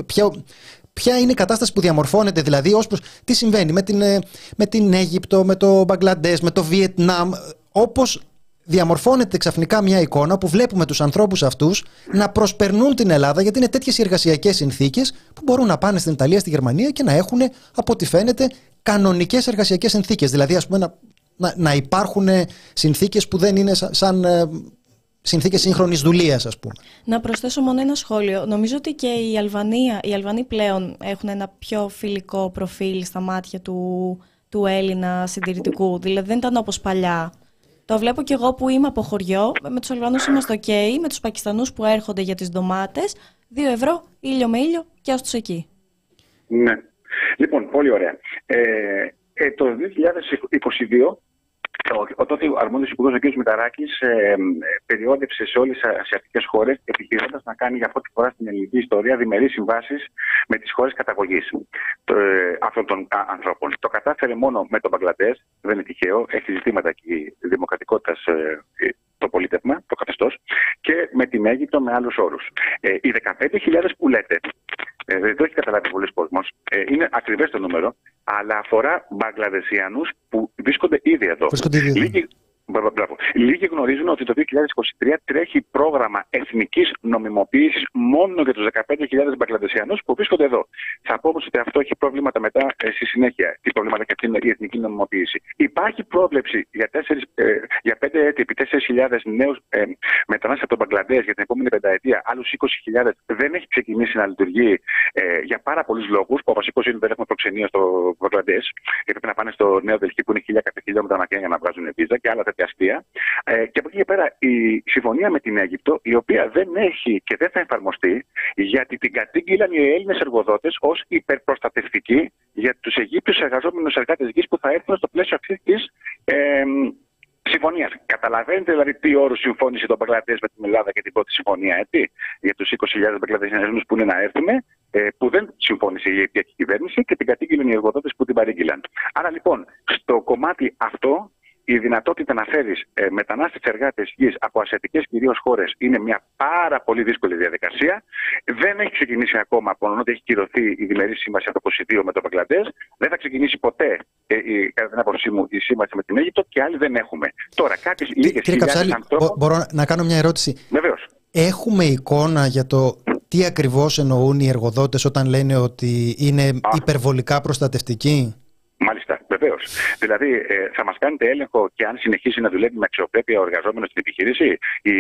ποια είναι η κατάσταση που διαμορφώνεται, δηλαδή ως προς τι συμβαίνει με την, ε, με την Αίγυπτο, με το Μπαγκλαντές, με το Βιετνάμ, όπως διαμορφώνεται ξαφνικά μια εικόνα που βλέπουμε τους ανθρώπους αυτούς να προσπερνούν την Ελλάδα γιατί είναι τέτοιες οι εργασιακές συνθήκες που μπορούν να πάνε στην Ιταλία, στη Γερμανία και να έχουν, από ό,τι φαίνεται, κανονικές εργασιακές συνθήκες. Δηλαδή, ας πούμε, να, να, να υπάρχουν συνθήκες που δεν είναι σαν, σαν ε, συνθήκες σύγχρονης δουλείας, ας πούμε. Να προσθέσω μόνο ένα σχόλιο. Νομίζω ότι και η Αλβανία, οι Αλβανοί πλέον έχουν ένα πιο φιλικό προφίλ στα μάτια του, του Έλληνα συντηρητικού. Δηλαδή δεν ήταν όπως παλιά. Το βλέπω κι εγώ που είμαι από χωριό. Με τους Αλβανού είμαστε OK. Με τους Πακιστανούς που έρχονται για τις ντομάτες. Δύο ευρώ, ήλιο με ήλιο και τους εκεί. Ναι. Λοιπόν, πολύ ωραία. Ε, ε, το 2022 ο, ο τότε αρμόδιος υπουργός, ο κ. Μηταράκης, ε, περιόδευσε σε όλες τι ασιατικέ χώρες, επιχειρώντας να κάνει για πρώτη φορά στην ελληνική ιστορία διμερείς συμβάσεις με τις χώρες καταγωγής ε, αυτών των α, ανθρώπων. Το κατάφερε μόνο με τον Μπαγκλαντές, δεν είναι τυχαίο, έχει ζητήματα εκεί δημοκρατικότητας ε, το πολίτευμα, το καθεστώς, και με την Αίγυπτο με άλλους όρους. Ε, οι 15.000 που λέτε, ε, δεν το έχει καταλάβει πολλοί κόσμος, ε, είναι ακριβές το νούμερο, αλλά αφορά Μπαγκλαδεσιανούς που βρίσκονται ήδη εδώ. Βρίσκονται ήδη εδώ. Μπράβο. Λίγοι γνωρίζουν ότι το 2023 τρέχει πρόγραμμα εθνικής νομιμοποίησης μόνο για τους 15.000 Μπαγκλαντεσιανούς που βρίσκονται εδώ. Θα πω όμως ότι αυτό έχει προβλήματα μετά ε, στη συνέχεια. Τι προβλήματα έχει αυτή η εθνική νομιμοποίηση. Υπάρχει πρόβλεψη για, 4, ε, για 5 έτη επί 4.000 νέους ε, μετανάστες από τον Μπαγκλαντές για την επόμενη πενταετία. Άλλους 20.000 δεν έχει ξεκινήσει να λειτουργεί ε, για πάρα πολλούς λόγους. Που ο βασικός είναι ότι δεν έχουμε προξενία στο Μπαγκλαντές και πρέπει να πάνε στο Νέο Δελχή που είναι 1.000 χιλιόμετρα μακριά για να βγάζουν βίζα και άλλα τέτοια αστεία. Ε, και από εκεί και πέρα η συμφωνία με την Αίγυπτο, η οποία δεν έχει και δεν θα εφαρμοστεί, γιατί την κατήγγειλαν οι Έλληνες εργοδότες ως υπερπροστατευτική για τους Αιγύπτιους εργαζόμενους εργάτες γης που θα έρθουν στο πλαίσιο αυτής της ε, συμφωνίας. Καταλαβαίνετε δηλαδή τι όρους συμφώνησε το Μπαγκλαντές με την Ελλάδα και την πρώτη συμφωνία, έτσι, για τους 20.000 Μπαγκλαντέζου που είναι να έρθουν, ε, που δεν συμφώνησε η αιτιακή κυβέρνηση και την κατήγγειλαν οι εργοδότες που την παρήγγειλαν. Άρα λοιπόν, στο κομμάτι αυτό η δυνατότητα να φέρεις ε, μετανάστες εργάτες γης από ασιατικές κυρίως χώρες είναι μια πάρα πολύ δύσκολη διαδικασία. Δεν έχει ξεκινήσει ακόμα, από ότι έχει κυρωθεί η διμερή σύμβαση από το 22 με το Μπαγκλαντές. Δεν θα ξεκινήσει ποτέ, ε, η, κατά την άποψή μου, η σύμβαση με την Αίγυπτο και άλλοι δεν έχουμε. Τώρα, κάποιες λίγες χιλιάδες ανθρώπων. Μπορώ να κάνω μια ερώτηση; Βεβαίως. Έχουμε εικόνα για το τι ακριβώς εννοούν οι εργοδότες όταν λένε ότι είναι υπερβολικά προστατευτικοί; Μάλιστα, Βεβαίως. Δηλαδή, ε, θα μας κάνετε έλεγχο και αν συνεχίσει να δουλεύει με αξιοπρέπεια ο εργαζόμενος στην επιχείρηση. Η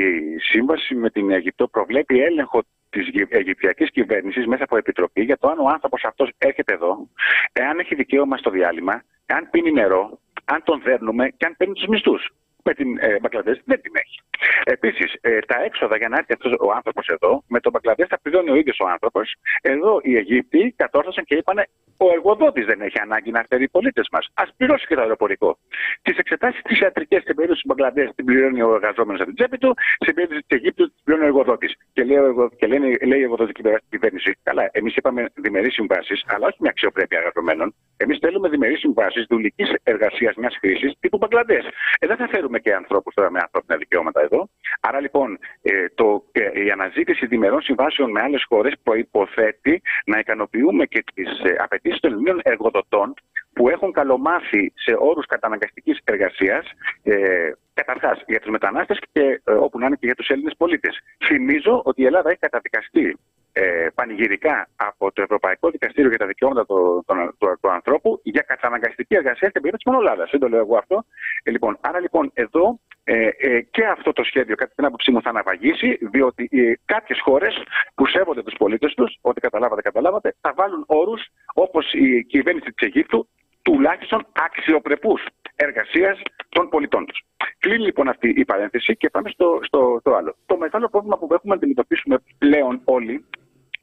σύμβαση με την Αιγυπτό προβλέπει έλεγχο της Αιγυπτιακής κυβέρνησης μέσα από επιτροπή για το αν ο άνθρωπος αυτός έρχεται εδώ, εάν έχει δικαίωμα στο διάλειμμα, αν πίνει νερό, αν τον δέρνουμε και αν παίρνει τους μισθούς με την ε, δεν την έχει. Επίσης, ε, τα έξοδα για να έρθει αυτός ο άνθρωπος εδώ, με τον Μπαγκλαντές θα πληρώνει ο ίδιος ο άνθρωπος. Εδώ οι Αιγύπτιοι κατόρθωσαν και είπαν ο εργοδότης δεν έχει ανάγκη να φέρει οι πολίτες μας. Α πληρώσει και το αεροπορικό. Τις εξετάσεις τις ιατρικές στην περίπτωση του Μπαγκλαντές την πληρώνει ο εργαζόμενος από την τσέπη του, στην περίπτωση της Αιγύπτου την πληρώνει ο εργοδότης. Και λέει, και λένε, λέει η εργοδοτική κυβέρνηση, καλά, εμείς είπαμε διμερείς συμβάσεις, αλλά όχι με αξιοπρέπεια εργαζομένων. Εμείς θέλουμε διμερείς συμβάσεις δουλικής εργασίας μιας χρήσης τύπου Μπαγκλαντές. Ε, δεν θα φέρουμε και ανθρώπους τώρα με ανθρώπινα δικαιώματα εδώ. Άρα λοιπόν ε, το, ε, η αναζήτηση διμερών συμβάσεων με άλλες χώρες προποθέτει να ικανοποιούμε και τις ε, απαιτήσεις των Ελλήνων εργοδοτών που έχουν καλομάθει σε όρους καταναγκαστικής εργασίας, ε, καταρχάς για τους μετανάστες και ε, όπου να είναι και για τους Έλληνες πολίτες. Θυμίζω ότι η Ελλάδα έχει καταδικαστεί ε, πανηγυρικά από το Ευρωπαϊκό Δικαστήριο για τα Δικαιώματα του, του, του, του ανθρώπου για καταναγκαστική εργασία στην περίοδο της Μονολάδας. Δεν το λέω εγώ αυτό. Ε, λοιπόν, άρα λοιπόν εδώ ε, ε, και αυτό το σχέδιο, κατά την άποψή μου, θα αναβαγίσει, διότι ε, κάποιες χώρες που σέβονται τους πολίτες τους, ό,τι καταλάβατε, καταλάβατε, θα βάλουν όρους όπως η κυβέρνηση της Αιγύπτου, τουλάχιστον αξιοπρεπούς εργασίας των πολιτών τους. Κλείνει λοιπόν αυτή η παρένθεση και πάμε στο, στο, στο άλλο. Το μεγάλο πρόβλημα που έχουμε να αντιμετωπίσουμε πλέον όλοι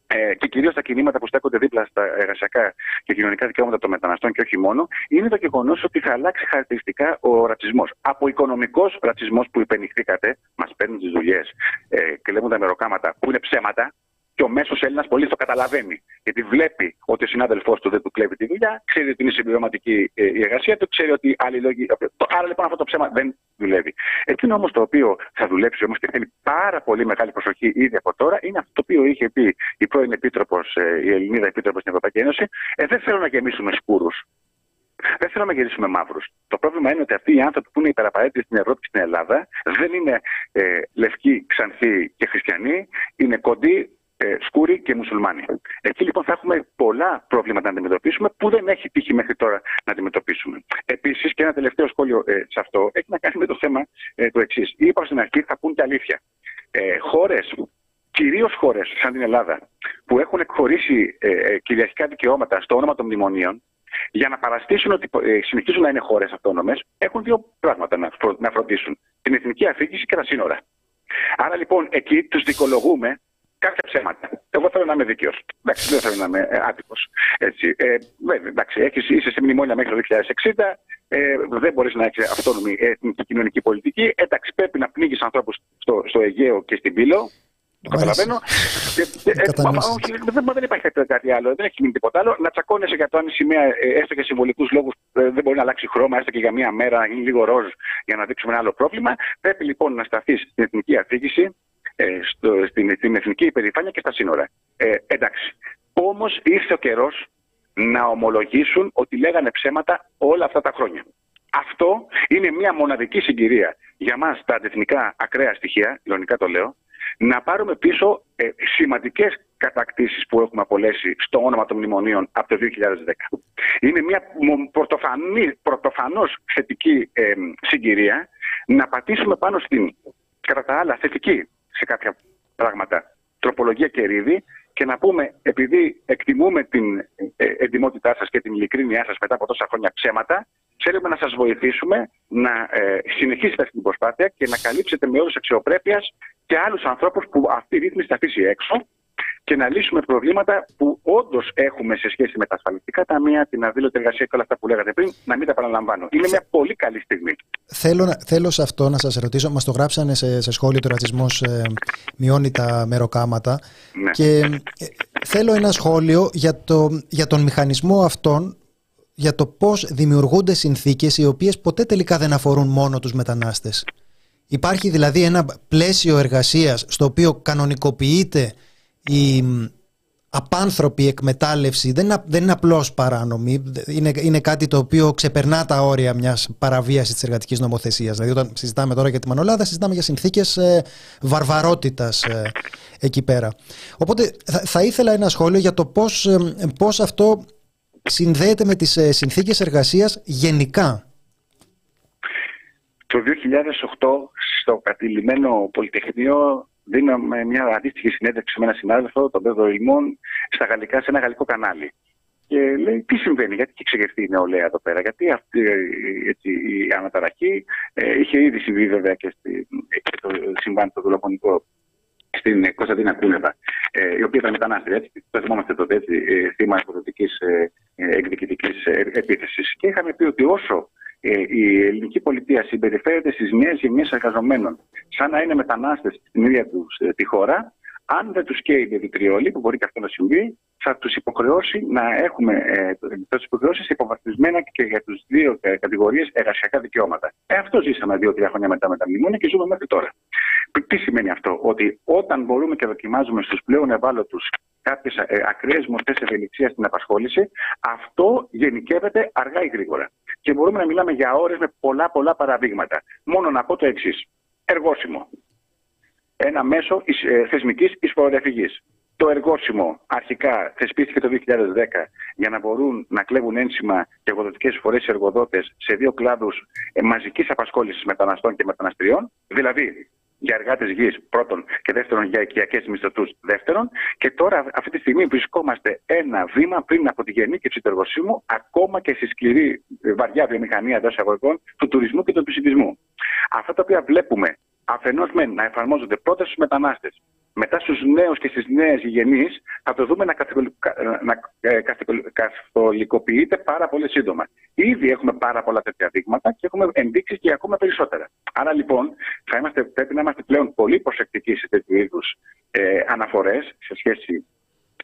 ε, και κυρίως τα κινήματα που στέκονται δίπλα στα εργασιακά και κοινωνικά δικαιώματα των μεταναστών και όχι μόνο, είναι το γεγονός ότι θα αλλάξει χαρακτηριστικά ο ρατσισμός. Από οικονομικός ρατσισμός που υπενηχθήκατε, μας παίρνουν τις δουλειές ε, και λέμε τα μεροκάματα, που είναι ψέματα, και ο μέσος Έλληνας πολίτη το καταλαβαίνει. Γιατί βλέπει ότι ο συνάδελφός του δεν του κλέβει τη δουλειά, ξέρει ότι είναι συμπληρωματική ε, η εργασία του, ξέρει ότι άλλοι λόγοι. Άρα λοιπόν αυτό το ψέμα δεν δουλεύει. Εκείνο όμως το οποίο θα δουλέψει όμως και θέλει πάρα πολύ μεγάλη προσοχή ήδη από τώρα είναι αυτό το οποίο είχε πει η πρώην Επίτροπος, ε, η Ελληνίδα Επίτροπος στην Ευρωπαϊκή Ένωση. Ε, δεν θέλω να γεμίσουμε σκούρους. Δεν θέλω να γυρίσουμε μαύρους. Το πρόβλημα είναι ότι αυτοί οι άνθρωποι που είναι υπεραπαραίτητοι στην Ευρώπη και στην Ελλάδα δεν είναι ε, λευκοί, ξανθοί και χριστιανοί, είναι κοντοί, ε, σκούροι και μουσουλμάνοι. Εκεί λοιπόν θα έχουμε πολλά προβλήματα να αντιμετωπίσουμε που δεν έχει τύχει μέχρι τώρα να αντιμετωπίσουμε. Επίσης, και ένα τελευταίο σχόλιο ε, σε αυτό έχει να κάνει με το θέμα ε, το εξής. Είπα στην αρχή, θα πούν και αλήθεια. Ε, χώρες, κυρίως χώρες σαν την Ελλάδα, που έχουν εκχωρήσει ε, ε, κυριαρχικά δικαιώματα στο όνομα των μνημονίων, για να παραστήσουν ότι ε, συνεχίζουν να είναι χώρες αυτόνομες, έχουν δύο πράγματα να, να φροντίσουν. Την εθνική αφήγηση και τα σύνορα. Άρα λοιπόν εκεί τους δικολογούμε κάποια ψέματα. Εγώ θέλω να είμαι δίκαιο. Δεν θέλω να είμαι ε, άτυπο. Ε, εντάξει, έχεις, είσαι σε μνημόνια μέχρι το 2060. Ε, δεν μπορείς να έχεις αυτόνομη εθνική κοινωνική πολιτική. Εντάξει, πρέπει να πνίγεις ανθρώπους στο, στο Αιγαίο και στην Πύλο. Το καταλαβαίνω. δεν, υπάρχει κάτι άλλο. Δεν έχει μείνει τίποτα άλλο. Να τσακώνεσαι για το αν η σημαία, ε, έστω και συμβολικούς λόγους, ε, δεν μπορεί να αλλάξει χρώμα, έστω και για μία μέρα, να γίνει λίγο ροζ για να δείξουμε ένα άλλο πρόβλημα. Πρέπει λοιπόν να σταθείς στην εθνική αφήγηση, ε, στο, στην, στην εθνική υπερηφάνεια και στα σύνορα. Ε, εντάξει. Όμως ήρθε ο καιρός να ομολογήσουν ότι λέγανε ψέματα όλα αυτά τα χρόνια. Αυτό είναι μια μοναδική συγκυρία για μας τα αντιεθνικά ακραία στοιχεία, ειρωνικά το λέω, να πάρουμε πίσω ε, σημαντικές κατακτήσεις που έχουμε απολέσει στο όνομα των μνημονίων από το 2010. Είναι μια πρωτοφανώς θετική ε, συγκυρία να πατήσουμε πάνω στην κατά τα άλλα θετική σε κάποια πράγματα. Τροπολογία και ρίδη και να πούμε, επειδή εκτιμούμε την ε, εντυμότητά σας και την ειλικρίνειά σας μετά από τόσα χρόνια ψέματα, θέλουμε να σας βοηθήσουμε να ε, συνεχίσετε αυτή την προσπάθεια και να καλύψετε με όρους αξιοπρέπειας και άλλους ανθρώπους που αυτή η ρύθμιση θα αφήσει έξω και να λύσουμε προβλήματα που όντως έχουμε σε σχέση με τα ασφαλιστικά ταμεία, την αδήλωτη εργασία και όλα αυτά που λέγατε πριν, να μην τα επαναλαμβάνω. Είναι μια πολύ καλή στιγμή. Θέλω, θέλω σε αυτό να σας ρωτήσω, μας το γράψανε σε, σε σχόλιο το ρατσισμός ε, μειώνει τα μεροκάματα. Ναι. Και ε, θέλω ένα σχόλιο για, το, για τον μηχανισμό αυτόν για το πώς δημιουργούνται συνθήκες οι οποίες ποτέ τελικά δεν αφορούν μόνο τους μετανάστες. Υπάρχει δηλαδή ένα πλαίσιο εργασίας στο οποίο κανονικοποιείται η απάνθρωπη εκμετάλλευση δεν είναι, δεν είναι απλώς παράνομη, είναι, είναι κάτι το οποίο ξεπερνά τα όρια μιας παραβίασης της εργατικής νομοθεσίας. Δηλαδή όταν συζητάμε τώρα για τη Μανολάδα συζητάμε για συνθήκες ε, βαρβαρότητας ε, εκεί πέρα. Οπότε θα, ήθελα ένα σχόλιο για το πώς, ε, πώς αυτό συνδέεται με τις ε, συνθήκες εργασίας γενικά. Το 2008 στο κατηλημένο Πολυτεχνείο δίναμε μια αντίστοιχη συνέντευξη με ένα συνάδελφο, τον Πέδρο Ιλμόν, στα γαλλικά, σε ένα γαλλικό κανάλι. Και λέει τι συμβαίνει, γιατί έχει ξεγερθεί η νεολαία εδώ πέρα, γιατί αυτή έτσι, η αναταραχή ε, είχε ήδη συμβεί βέβαια και, στη, και το συμβάν το δολοφονικό στην Κωνσταντίνα Κούλεβα, ε, η οποία ήταν μετανάστρια, έτσι, το θυμόμαστε τότε, έτσι, ε, θύμα υποθετική ε, ε, εκδικητικής ε, επίθεσης. Και είχαμε πει ότι όσο ε, η ελληνική πολιτεία συμπεριφέρεται στις νέες γενιές εργαζομένων. Σαν να είναι μετανάστες στην ίδια τους ε, τη χώρα, αν δεν τους καίει η διαβητριόλη, που μπορεί και αυτό να συμβεί, θα τους υποχρεώσει να έχουμε, ε, θα τους υποχρεώσει σε υποβαθμισμένα και για τους δύο ε, κατηγορίες εργασιακά δικαιώματα. Ε, αυτό ζήσαμε δύο-τρία χρόνια μετά με τα μνημόνια και ζούμε μέχρι τώρα. Τι σημαίνει αυτό, Ότι όταν μπορούμε και δοκιμάζουμε στους πλέον ευάλωτους κάποιες ακραίες μορφές ευελιξίας στην απασχόληση, αυτό γενικεύεται αργά ή γρήγορα. Και μπορούμε να μιλάμε για ώρες με πολλά πολλά παραδείγματα. Μόνο να πω το εξής. Εργόσιμο. Ένα μέσο ε, θεσμικής εισφοροδιαφυγής. Το εργόσιμο αρχικά θεσπίστηκε το 2010 για να μπορούν να κλέβουν ένσημα και εργοδοτικές φορές οι εργοδότες σε δύο κλάδους ε, μαζικής απασχόλησης μεταναστών και μεταναστριών. Δηλαδή για εργάτες γης πρώτον και δεύτερον για οικιακές μισθωτούς δεύτερον. Και τώρα, αυτή τη στιγμή, βρισκόμαστε ένα βήμα πριν από τη γενίκευση του εργοσύμου, ακόμα και στη σκληρή ε, βαριά βιομηχανία εντός αγωγικών του τουρισμού και του επισητισμού. Αυτά τα οποία βλέπουμε αφενός να εφαρμόζονται πρώτα στους μετανάστες μετά στους νέους και στις νέες γενεί, θα το δούμε να, ε, καθολικοποιείται πάρα πολύ σύντομα. Ήδη έχουμε πάρα πολλά τέτοια δείγματα και έχουμε ενδείξεις και ακόμα περισσότερα. Άρα λοιπόν θα είμαστε, πρέπει να είμαστε πλέον πολύ προσεκτικοί σε τέτοιου είδους ε, αναφορές σε σχέση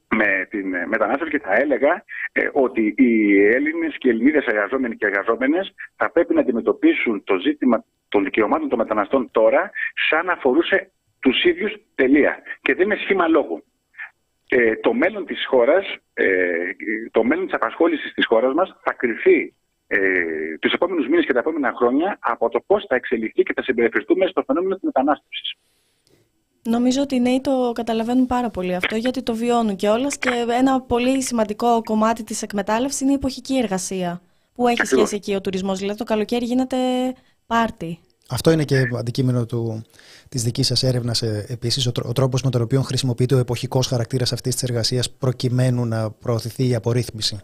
με την μετανάστευση και θα έλεγα ε, ότι οι Έλληνες και οι Ελληνίδες εργαζόμενοι και εργαζόμενες θα πρέπει να αντιμετωπίσουν το ζήτημα των δικαιωμάτων των μεταναστών τώρα σαν να αφορούσε τους ίδιους τελεία. Και δεν είναι σχήμα λόγου. Ε, το μέλλον της χώρας, ε, το μέλλον της απασχόλησης της χώρας μας θα κρυφεί ε, τους επόμενους μήνες και τα επόμενα χρόνια από το πώς θα εξελιχθεί και θα συμπεριφερθούμε στο φαινόμενο της μετανάστευσης. Νομίζω ότι οι νέοι το καταλαβαίνουν πάρα πολύ αυτό γιατί το βιώνουν κιόλας και ένα πολύ σημαντικό κομμάτι της εκμετάλλευσης είναι η εποχική εργασία που έχει σχέση εκεί ο τουρισμός. Δηλαδή το καλοκαίρι γίνεται πάρτι. Αυτό είναι και αντικείμενο του, της δικής σας έρευνας ε, επίσης, ο, ο τρόπος με τον οποίο χρησιμοποιείται ο εποχικός χαρακτήρας αυτής της εργασίας προκειμένου να προωθηθεί η απορρίθμιση.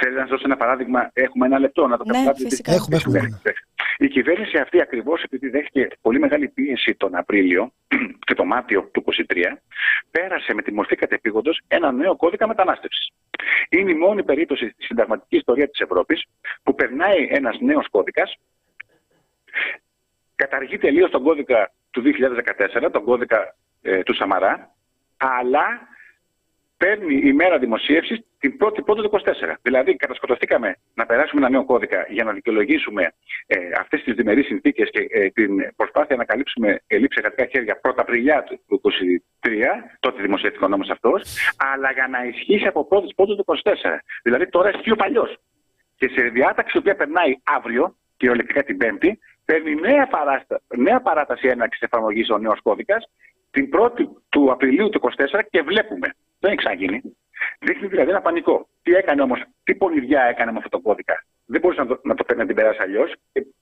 Θέλει να σας δώσω ένα παράδειγμα. Έχουμε ένα λεπτό να το ναι, φυσικά. Έχουμε, έχουμε. Η κυβέρνηση αυτή ακριβώς επειδή δέχτηκε πολύ μεγάλη πίεση τον Απρίλιο και τον Μάρτιο του 2023, πέρασε με τη μορφή κατεπήγοντος ένα νέο κώδικα μετανάστευσης. Είναι η μόνη περίπτωση στη συνταγματική ιστορία της Ευρώπης που περνάει ένας νέος κώδικας καταργεί τελείως τον κώδικα του 2014, τον κώδικα ε, του Σαμαρά, αλλά παίρνει η μέρα δημοσίευσης την πρώτη πρώτη του 24. Δηλαδή, κατασκοτωθήκαμε να περάσουμε ένα νέο κώδικα για να δικαιολογήσουμε ε, αυτές τις διμερείς συνθήκες και ε, την προσπάθεια να καλύψουμε ελλείψη εργατικά χέρια πρώτα Απριλιά του 2023, τότε δημοσιεύτηκε ο νόμος αυτός, αλλά για να ισχύσει από πρώτη πρώτη του 24. Δηλαδή, τώρα ισχύει ο παλιός. Και σε διάταξη η οποία περνάει αύριο, κυριολεκτικά την Πέμπτη, παίρνει νέα, παράστα, νέα παράταση έναρξης εφαρμογής ο νέος κώδικας την 1η του Απριλίου του 2024 και βλέπουμε. Δεν έχει ξαναγίνει. Δείχνει δηλαδή ένα πανικό. Τι έκανε όμως, τι πονηριά έκανε με αυτό το κώδικα. Δεν μπορούσε να το, να το να την περάσει αλλιώς.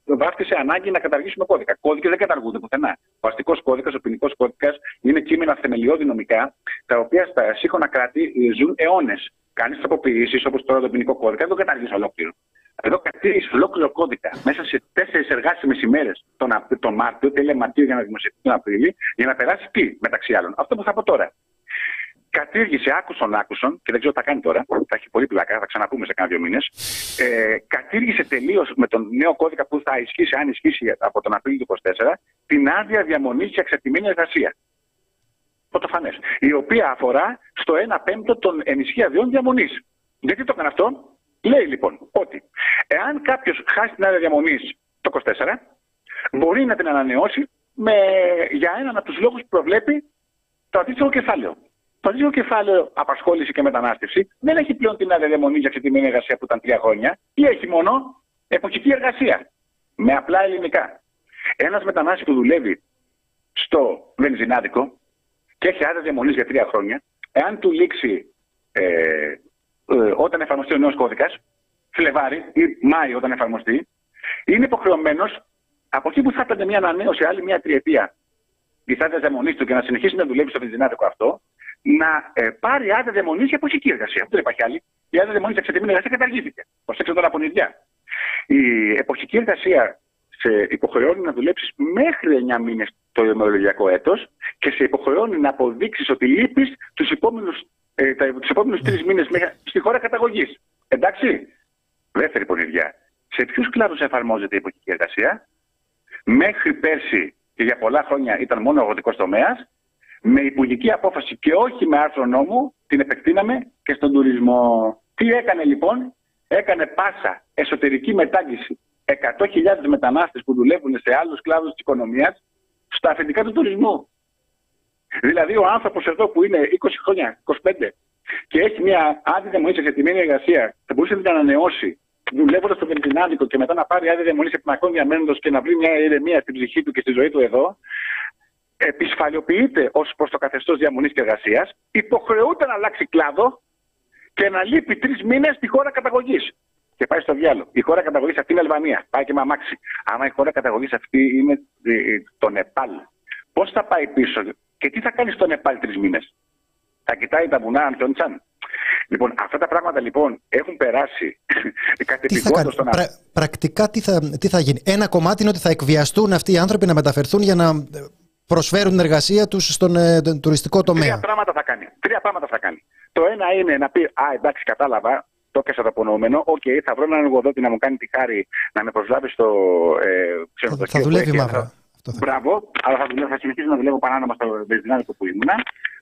Βάφτισε ανάγκη να καταργήσουμε κώδικα. Κώδικες δεν καταργούνται πουθενά. Ο αστικός κώδικας, ο ποινικός κώδικας είναι κείμενα θεμελιώδη νομικά, τα οποία στα σύγχρονα κράτη ζουν αιώνες. Κάνεις τροποποιήσεις όπως τώρα το ποινικό κώδικα, δεν το καταργείς ολόκληρο. Εδώ κατήγησε ολόκληρο κώδικα μέσα σε τέσσερις εργάσιμες ημέρες τον, τον Μάρτιο, τέλεια Μαρτίου για να δημοσιευτεί τον Απρίλιο, για να περάσει τι μεταξύ άλλων. Αυτό που θα πω τώρα. Κατήργησε άκουσον άκουσον, και δεν ξέρω τι θα κάνει τώρα, θα έχει πολύ πλάκα, θα ξαναπούμε σε κάνα δύο μήνες. Ε, κατήργησε τελείως με τον νέο κώδικα που θα ισχύσει, αν ισχύσει από τον Απρίλιο του 2024, την άδεια διαμονής και εξαρτημένη εργασία. Πρωτοφανέ. Η οποία αφορά στο 1 πέμπτο των ενισχύα διαμονής. Γιατί το έκανε αυτό, Λέει λοιπόν ότι εάν κάποιος χάσει την άδεια διαμονής το 24, μπορεί να την ανανεώσει με, για έναν από τους λόγους που προβλέπει το αντίστοιχο κεφάλαιο. Το αντίστοιχο κεφάλαιο απασχόληση και μετανάστευση δεν έχει πλέον την άδεια διαμονή για ξετημένη εργασία που ήταν τρία χρόνια, ή έχει μόνο εποχική εργασία. Με απλά ελληνικά. Ένας μετανάστης που δουλεύει στο βενζινάδικο και έχει άδεια διαμονής για τρία χρόνια, εάν του λήξει ε, ε, όταν εφαρμοστεί ο νέος κώδικας, Φλεβάρι ή Μάη όταν εφαρμοστεί, είναι υποχρεωμένος από εκεί που θα έπαιρνε μια ανανέωση άλλη μια τριετία τη άδεια διαμονή του και να συνεχίσει να δουλεύει στο βενζινάδικο αυτό, να ε, πάρει άδεια διαμονή για εποχική εργασία. Αυτό δεν υπάρχει άλλη. Η άδεια διαμονή για εξετημένη εργασία καταργήθηκε. Προσέξτε τώρα από νηδιά. Η εποχική εργασία σε υποχρεώνει να δουλέψεις μέχρι 9 μήνες το ημερολογιακό έτος και σε υποχρεώνει να αποδείξεις ότι λείπεις τους επόμενους ε, τρεις μήνες στη χώρα καταγωγής. Εντάξει. Δεύτερη πονηριά. Σε ποιους κλάδους εφαρμόζεται η εποχική εργασία, μέχρι πέρσι και για πολλά χρόνια ήταν μόνο ο αγροτικό τομέας, με υπουργική απόφαση και όχι με άρθρο νόμου, την επεκτείναμε και στον τουρισμό. Τι έκανε λοιπόν, έκανε πάσα εσωτερική μετάγγιση 100.000 μετανάστες που δουλεύουν σε άλλους κλάδους της οικονομίας στα αφεντικά του τουρισμού. Δηλαδή, ο άνθρωπος εδώ που είναι 20 χρόνια, 25 και έχει μια άδεια διαμονή σε θετημένη εργασία, θα μπορούσε να την ανανεώσει δουλεύοντας στο βενζινάδικο και μετά να πάρει άδεια διαμονή επιμακρών διαμένοντο και να βρει μια ηρεμία στην ψυχή του και στη ζωή του εδώ, επισφαλιοποιείται ως προς το καθεστώς διαμονής και εργασίας, υποχρεούται να αλλάξει κλάδο και να λείπει τρεις μήνες στη χώρα καταγωγής και πάει στο διάλογο. Η χώρα καταγωγής αυτή είναι η Αλβανία. Πάει και με αμάξι. Άμα η χώρα καταγωγής αυτή είναι ε, το Νεπάλ, πώς θα πάει πίσω; Και τι θα κάνεις στο Νεπάλ τρεις μήνες; Θα κοιτάει τα βουνά, αν τον Λοιπόν, αυτά τα πράγματα λοιπόν έχουν περάσει κατεπηγόντω στον Πρα, Πρακτικά τι θα, τι θα γίνει; Ένα κομμάτι είναι ότι θα εκβιαστούν αυτοί οι άνθρωποι να μεταφερθούν για να προσφέρουν εργασία τους στον ε, τουριστικό τομέα. Τρία πράγματα θα κάνει. Τρία πράγματα θα κάνει. Το ένα είναι να πει Α, εντάξει, κατάλαβα, το έπιασα το υπονοούμενο. Οκ, okay, θα βρω έναν εργοδότη να μου κάνει τη χάρη να με προσλάβει στο ε, ξενοδοχείο. Θα δουλεύει μαύρα. Μπράβο, αλλά θα, δουλεύω, θα συνεχίσω να δουλεύω παράνομα στο βενζινάδικο που ήμουνα.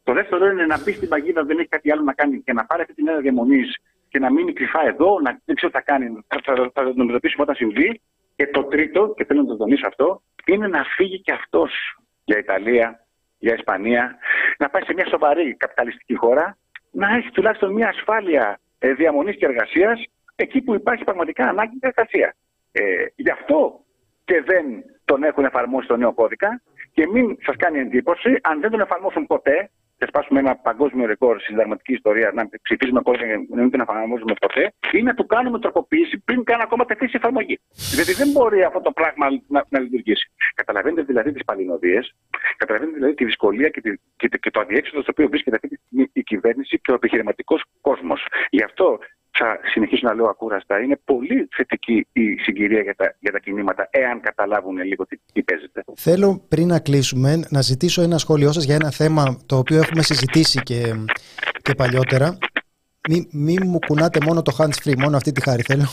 Το δεύτερο είναι να μπει στην παγίδα, δεν έχει κάτι άλλο να κάνει και να πάρει αυτή την άδεια διαμονής και να μείνει κρυφά εδώ, να δεν ξέρω τι θα κάνει. Θα, θα, θα, θα το αντιμετωπίσουμε όταν συμβεί. Και το τρίτο, και θέλω να το τονίσω αυτό, είναι να φύγει και αυτός για Ιταλία, για Ισπανία, να πάει σε μια σοβαρή καπιταλιστική χώρα, να έχει τουλάχιστον μια ασφάλεια ε, διαμονής και εργασίας εκεί που υπάρχει πραγματικά ανάγκη για εργασία. Ε, γι' αυτό και δεν τον έχουν εφαρμόσει το νέο κώδικα και μην σας κάνει εντύπωση αν δεν τον εφαρμόσουν ποτέ και σπάσουμε ένα παγκόσμιο ρεκόρ στη συνταγματική ιστορία, να ψηφίσουμε κώδικα και να μην τον εφαρμόζουμε ποτέ, ή να του κάνουμε τροποποίηση πριν καν ακόμα τεθεί σε εφαρμογή. Δηλαδή δεν μπορεί αυτό το πράγμα να, να λειτουργήσει. Καταλαβαίνετε δηλαδή τις παλινοδίες, καταλαβαίνετε δηλαδή τη δυσκολία και, τη, και, και το αδιέξοδο στο οποίο βρίσκεται αυτή τη στιγμή η κυβέρνηση και ο επιχειρηματικός κόσμος. Γι' αυτό θα συνεχίσω να λέω ακούραστα, είναι πολύ θετική η συγκυρία για τα, για τα κινήματα, εάν καταλάβουν λίγο τι, τι παίζεται. Θέλω πριν να κλείσουμε να ζητήσω ένα σχόλιο σας για ένα θέμα το οποίο έχουμε συζητήσει και, και παλιότερα. Μην μη μου κουνάτε μόνο το hands free, μόνο αυτή τη χάρη θέλω.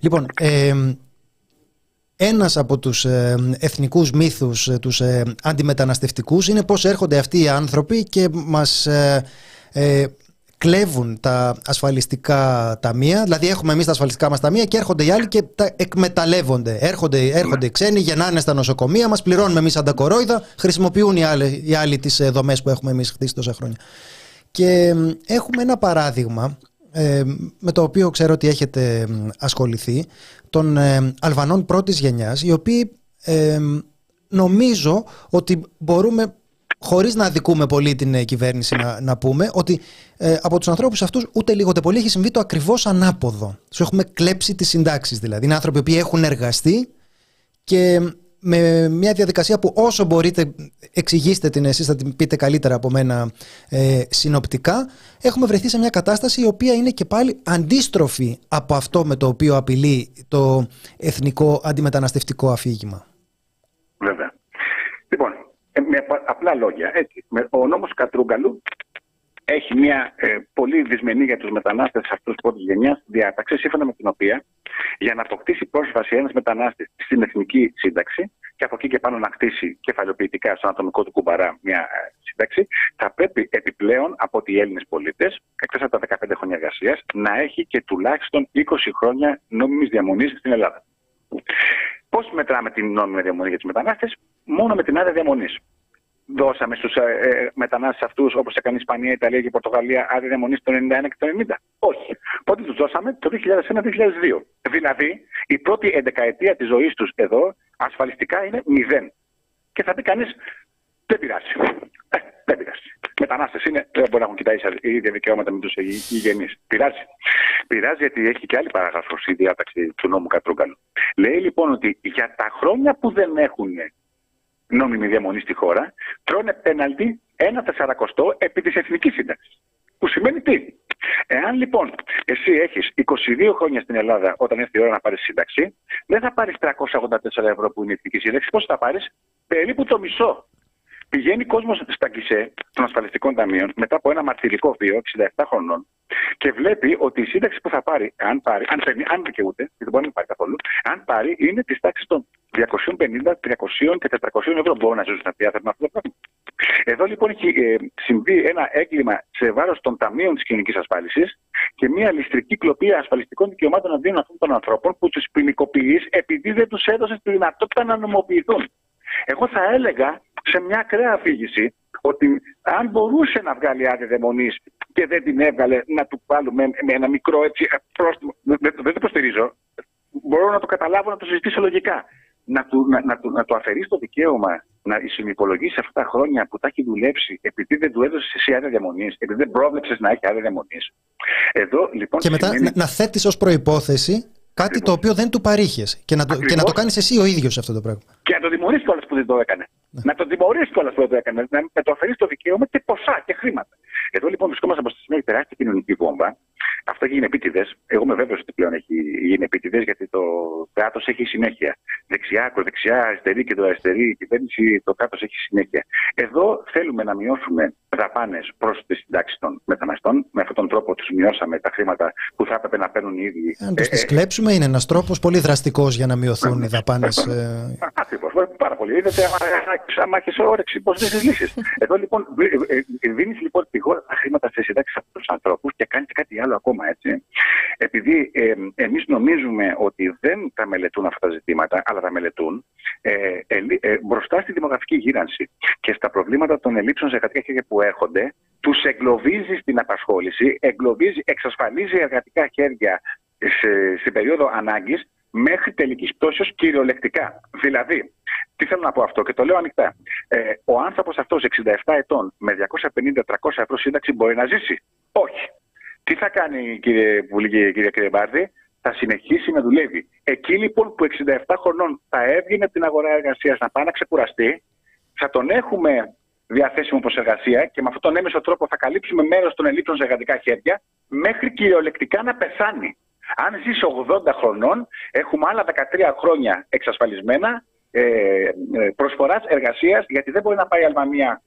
Λοιπόν, ε, ένας από τους ε, εθνικούς μύθους, ε, τους ε, αντιμεταναστευτικούς, είναι πώς έρχονται αυτοί οι άνθρωποι και μας ε, ε κλέβουν τα ασφαλιστικά ταμεία. Δηλαδή, έχουμε εμείς τα ασφαλιστικά μας ταμεία και έρχονται οι άλλοι και τα εκμεταλλεύονται. Έρχονται, έρχονται ξένοι, γεννάνε στα νοσοκομεία, μας πληρώνουμε εμείς αντακορόιδα, χρησιμοποιούν οι άλλοι, οι άλλοι τις ε, δομές που έχουμε εμείς χτίσει τόσα χρόνια. Και έχουμε ένα παράδειγμα ε, με το οποίο ξέρω ότι έχετε ασχοληθεί των ε, Αλβανών πρώτης γενιάς οι οποίοι ε, νομίζω ότι μπορούμε χωρίς να αδικούμε πολύ την ε, κυβέρνηση, να, να πούμε ότι ε, από τους ανθρώπους αυτούς ούτε λίγο ούτε πολύ έχει συμβεί το ακριβώς ανάποδο. Τους έχουμε κλέψει τις συντάξεις δηλαδή. Είναι άνθρωποι που έχουν εργαστεί και με μια διαδικασία που όσο μπορείτε εξηγήστε την εσείς θα την πείτε καλύτερα από μένα ε, συνοπτικά έχουμε βρεθεί σε μια κατάσταση η οποία είναι και πάλι αντίστροφη από αυτό με το οποίο απειλεί το εθνικό αντιμεταναστευτικό αφήγημα. Βέβαια. Λοιπόν, ε, με απλά λόγια. Έτσι. Ο νόμος Κατρούγκαλου έχει μια ε, πολύ δυσμενή για τους μετανάστες αυτούς πρώτης γενιάς διάταξη, σύμφωνα με την οποία για να αποκτήσει πρόσβαση ένας μετανάστης στην εθνική σύνταξη και από εκεί και πάνω να χτίσει κεφαλαιοποιητικά στον ατομικό του κουμπαρά μια ε, σύνταξη, θα πρέπει επιπλέον από ότι οι Έλληνες πολίτες, εκτός από τα 15 χρόνια εργασίας, να έχει και τουλάχιστον 20 χρόνια νόμιμης διαμονής στην Ελλάδα. Πώς μετράμε την νόμιμη διαμονή για τους μετανάστες, μόνο με την άδεια διαμονής. Δώσαμε στους ε, ε μετανάστες αυτούς, όπως έκανε η Ισπανία, Ιταλία και η Πορτογαλία, άδεια διαμονής το 1991 και το 1990. Όχι. Πότε τους δώσαμε; Το 2001-2002. Δηλαδή, η πρώτη εντεκαετία της ζωής τους εδώ ασφαλιστικά είναι μηδέν. Και θα πει κανείς, δεν πειράζει. Ε, δεν πειράζει. Μετανάστες είναι, δεν μπορεί να έχουν κοιτάει ίδια δικαιώματα με τους γηγενεί. Πειράζει. Πειράζει γιατί έχει και άλλη παράγραφος στη διάταξη του νόμου Κατρούγκαλου. Λέει λοιπόν ότι για τα χρόνια που δεν έχουν νόμιμη διαμονή στη χώρα, τρώνε πέναλτι ένα τεσσαρακοστό επί της εθνικής σύνταξης. Που σημαίνει τι; Εάν λοιπόν εσύ έχεις 22 χρόνια στην Ελλάδα όταν έρθει η ώρα να πάρεις σύνταξη, δεν θα πάρεις 384 ευρώ που είναι η εθνική σύνταξη. Πώς θα πάρεις, περίπου το μισό. Πηγαίνει κόσμος στα γκισέ των ασφαλιστικών ταμείων μετά από ένα μαρτυρικό βίο 67 χρονών και βλέπει ότι η σύνταξη που θα πάρει, αν πάρει, αν, παίρνει, αν δικαιούται, γιατί δεν μπορεί να πάρει καθόλου, αν πάρει είναι της τάξης των 250, 300 και 400 ευρώ. Μπορούν να ζήσουν στα με αυτό το πράγμα. Εδώ λοιπόν έχει ε, συμβεί ένα έγκλημα σε βάρος των ταμείων της κοινωνικής ασφάλισης και μια ληστρική κλοπή ασφαλιστικών δικαιωμάτων αντίον αυτών των ανθρώπων που τους ποινικοποιείς επειδή δεν τους έδωσες τη δυνατότητα να νομοποιηθούν. Εγώ θα έλεγα σε μια ακραία αφήγηση ότι αν μπορούσε να βγάλει άδεια δαιμονής και δεν την έβγαλε, να του βάλουμε με ένα μικρό έτσι πρόστιμο. Δεν, δεν το υποστηρίζω. Μπορώ να το καταλάβω, να το συζητήσω λογικά. Να του, να, να, να του αφαιρείς το δικαίωμα να συνυπολογίσει αυτά τα χρόνια που τα έχει δουλέψει επειδή δεν του έδωσες εσύ άδεια διαμονή, επειδή δεν πρόβλεψες να έχει άδεια διαμονή. Εδώ λοιπόν. Και μετά σημαίνει... να, να θέτεις ως προπόθεση κάτι το οποίο δεν του παρήχες. Και να το, και να το κάνεις εσύ ο ίδιος αυτό το πράγμα. Και να το τιμωρήσει κιόλας που δεν το έκανε. Ναι. Να το τιμωρήσει κιόλας που δεν το έκανες. Να το αφαιρείς το δικαίωμα και ποσά και χρήματα. Εδώ λοιπόν βρισκόμαστε από στη στιγμή τεράστια κοινωνική βόμβα. Αυτό έχει γίνει επίτηδες. Εγώ είμαι βέβαιος ότι πλέον έχει γίνει επίτηδες γιατί το κράτος έχει συνέχεια. Δεξιά, ακροδεξιά, αριστερή και το αριστερή η κυβέρνηση, το κράτος έχει συνέχεια. Εδώ θέλουμε να μειώσουμε δαπάνες προς τη συντάξη των μεταναστών. Με αυτόν τον τρόπο τους μειώσαμε τα χρήματα που θα έπρεπε να παίρνουν οι ίδιοι. Αν τους ε, τις ε, κλέψουμε, είναι ένας τρόπος πολύ δραστικός για να μειωθούν οι δαπάνες. Ε... Ακριβώς. Πάρα πολύ. Είδατε, άμα έχεις όρεξη, πώς δεν λύσει. Εδώ λοιπόν δίνεις λοιπόν τη χώρα τα χρήματα σε συντάξεις από τους ανθρώπους και κάνεις κάτι άλλο ακόμα έτσι. Επειδή ε, εμείς νομίζουμε ότι δεν τα μελετούν αυτά τα ζητήματα, αλλά τα μελετούν, ε, ε, ε, μπροστά στη δημογραφική γύρανση και στα προβλήματα των ελλείψεων σε εργατικά χέρια που έρχονται, τους εγκλωβίζεις στην απασχόληση, εγκλωβίζει, εξασφαλίζει εργατικά χέρια σε, στην περίοδο ανάγκης μέχρι τελικής πτώσεως κυριολεκτικά. Δηλαδή, τι θέλω να πω αυτό και το λέω ανοιχτά. Ε, ο άνθρωπος αυτός 67 ετών με 250-300 ευρώ σύνταξη μπορεί να ζήσει; Όχι. Τι θα κάνει, κύριε Βουλή, κύριε Κρεμπάρδη, θα συνεχίσει να δουλεύει. Εκεί λοιπόν που 67 χρονών θα έβγαινε από την αγορά εργασίας να πάει να ξεκουραστεί, θα τον έχουμε διαθέσιμο προς εργασία και με αυτόν τον έμεσο τρόπο θα καλύψουμε μέρος των ελλείψεων σε εργατικά χέρια μέχρι κυριολεκτικά να πεθάνει. Αν ζήσει 80 χρονών, έχουμε άλλα 13 χρόνια εξασφαλισμένα ε, ε προσφοράς εργασίας, γιατί δεν μπορεί να πάει η Αλβανία,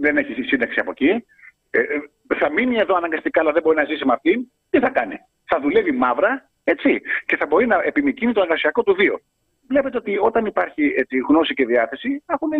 δεν έχει σύνταξη από εκεί. Ε, ε, θα μείνει εδώ αναγκαστικά, αλλά δεν μπορεί να ζήσει με αυτήν. Τι θα κάνει, θα δουλεύει μαύρα έτσι, και θα μπορεί να επιμηκύνει το εργασιακό του βίο. Βλέπετε ότι όταν υπάρχει έτσι, γνώση και διάθεση, έχουν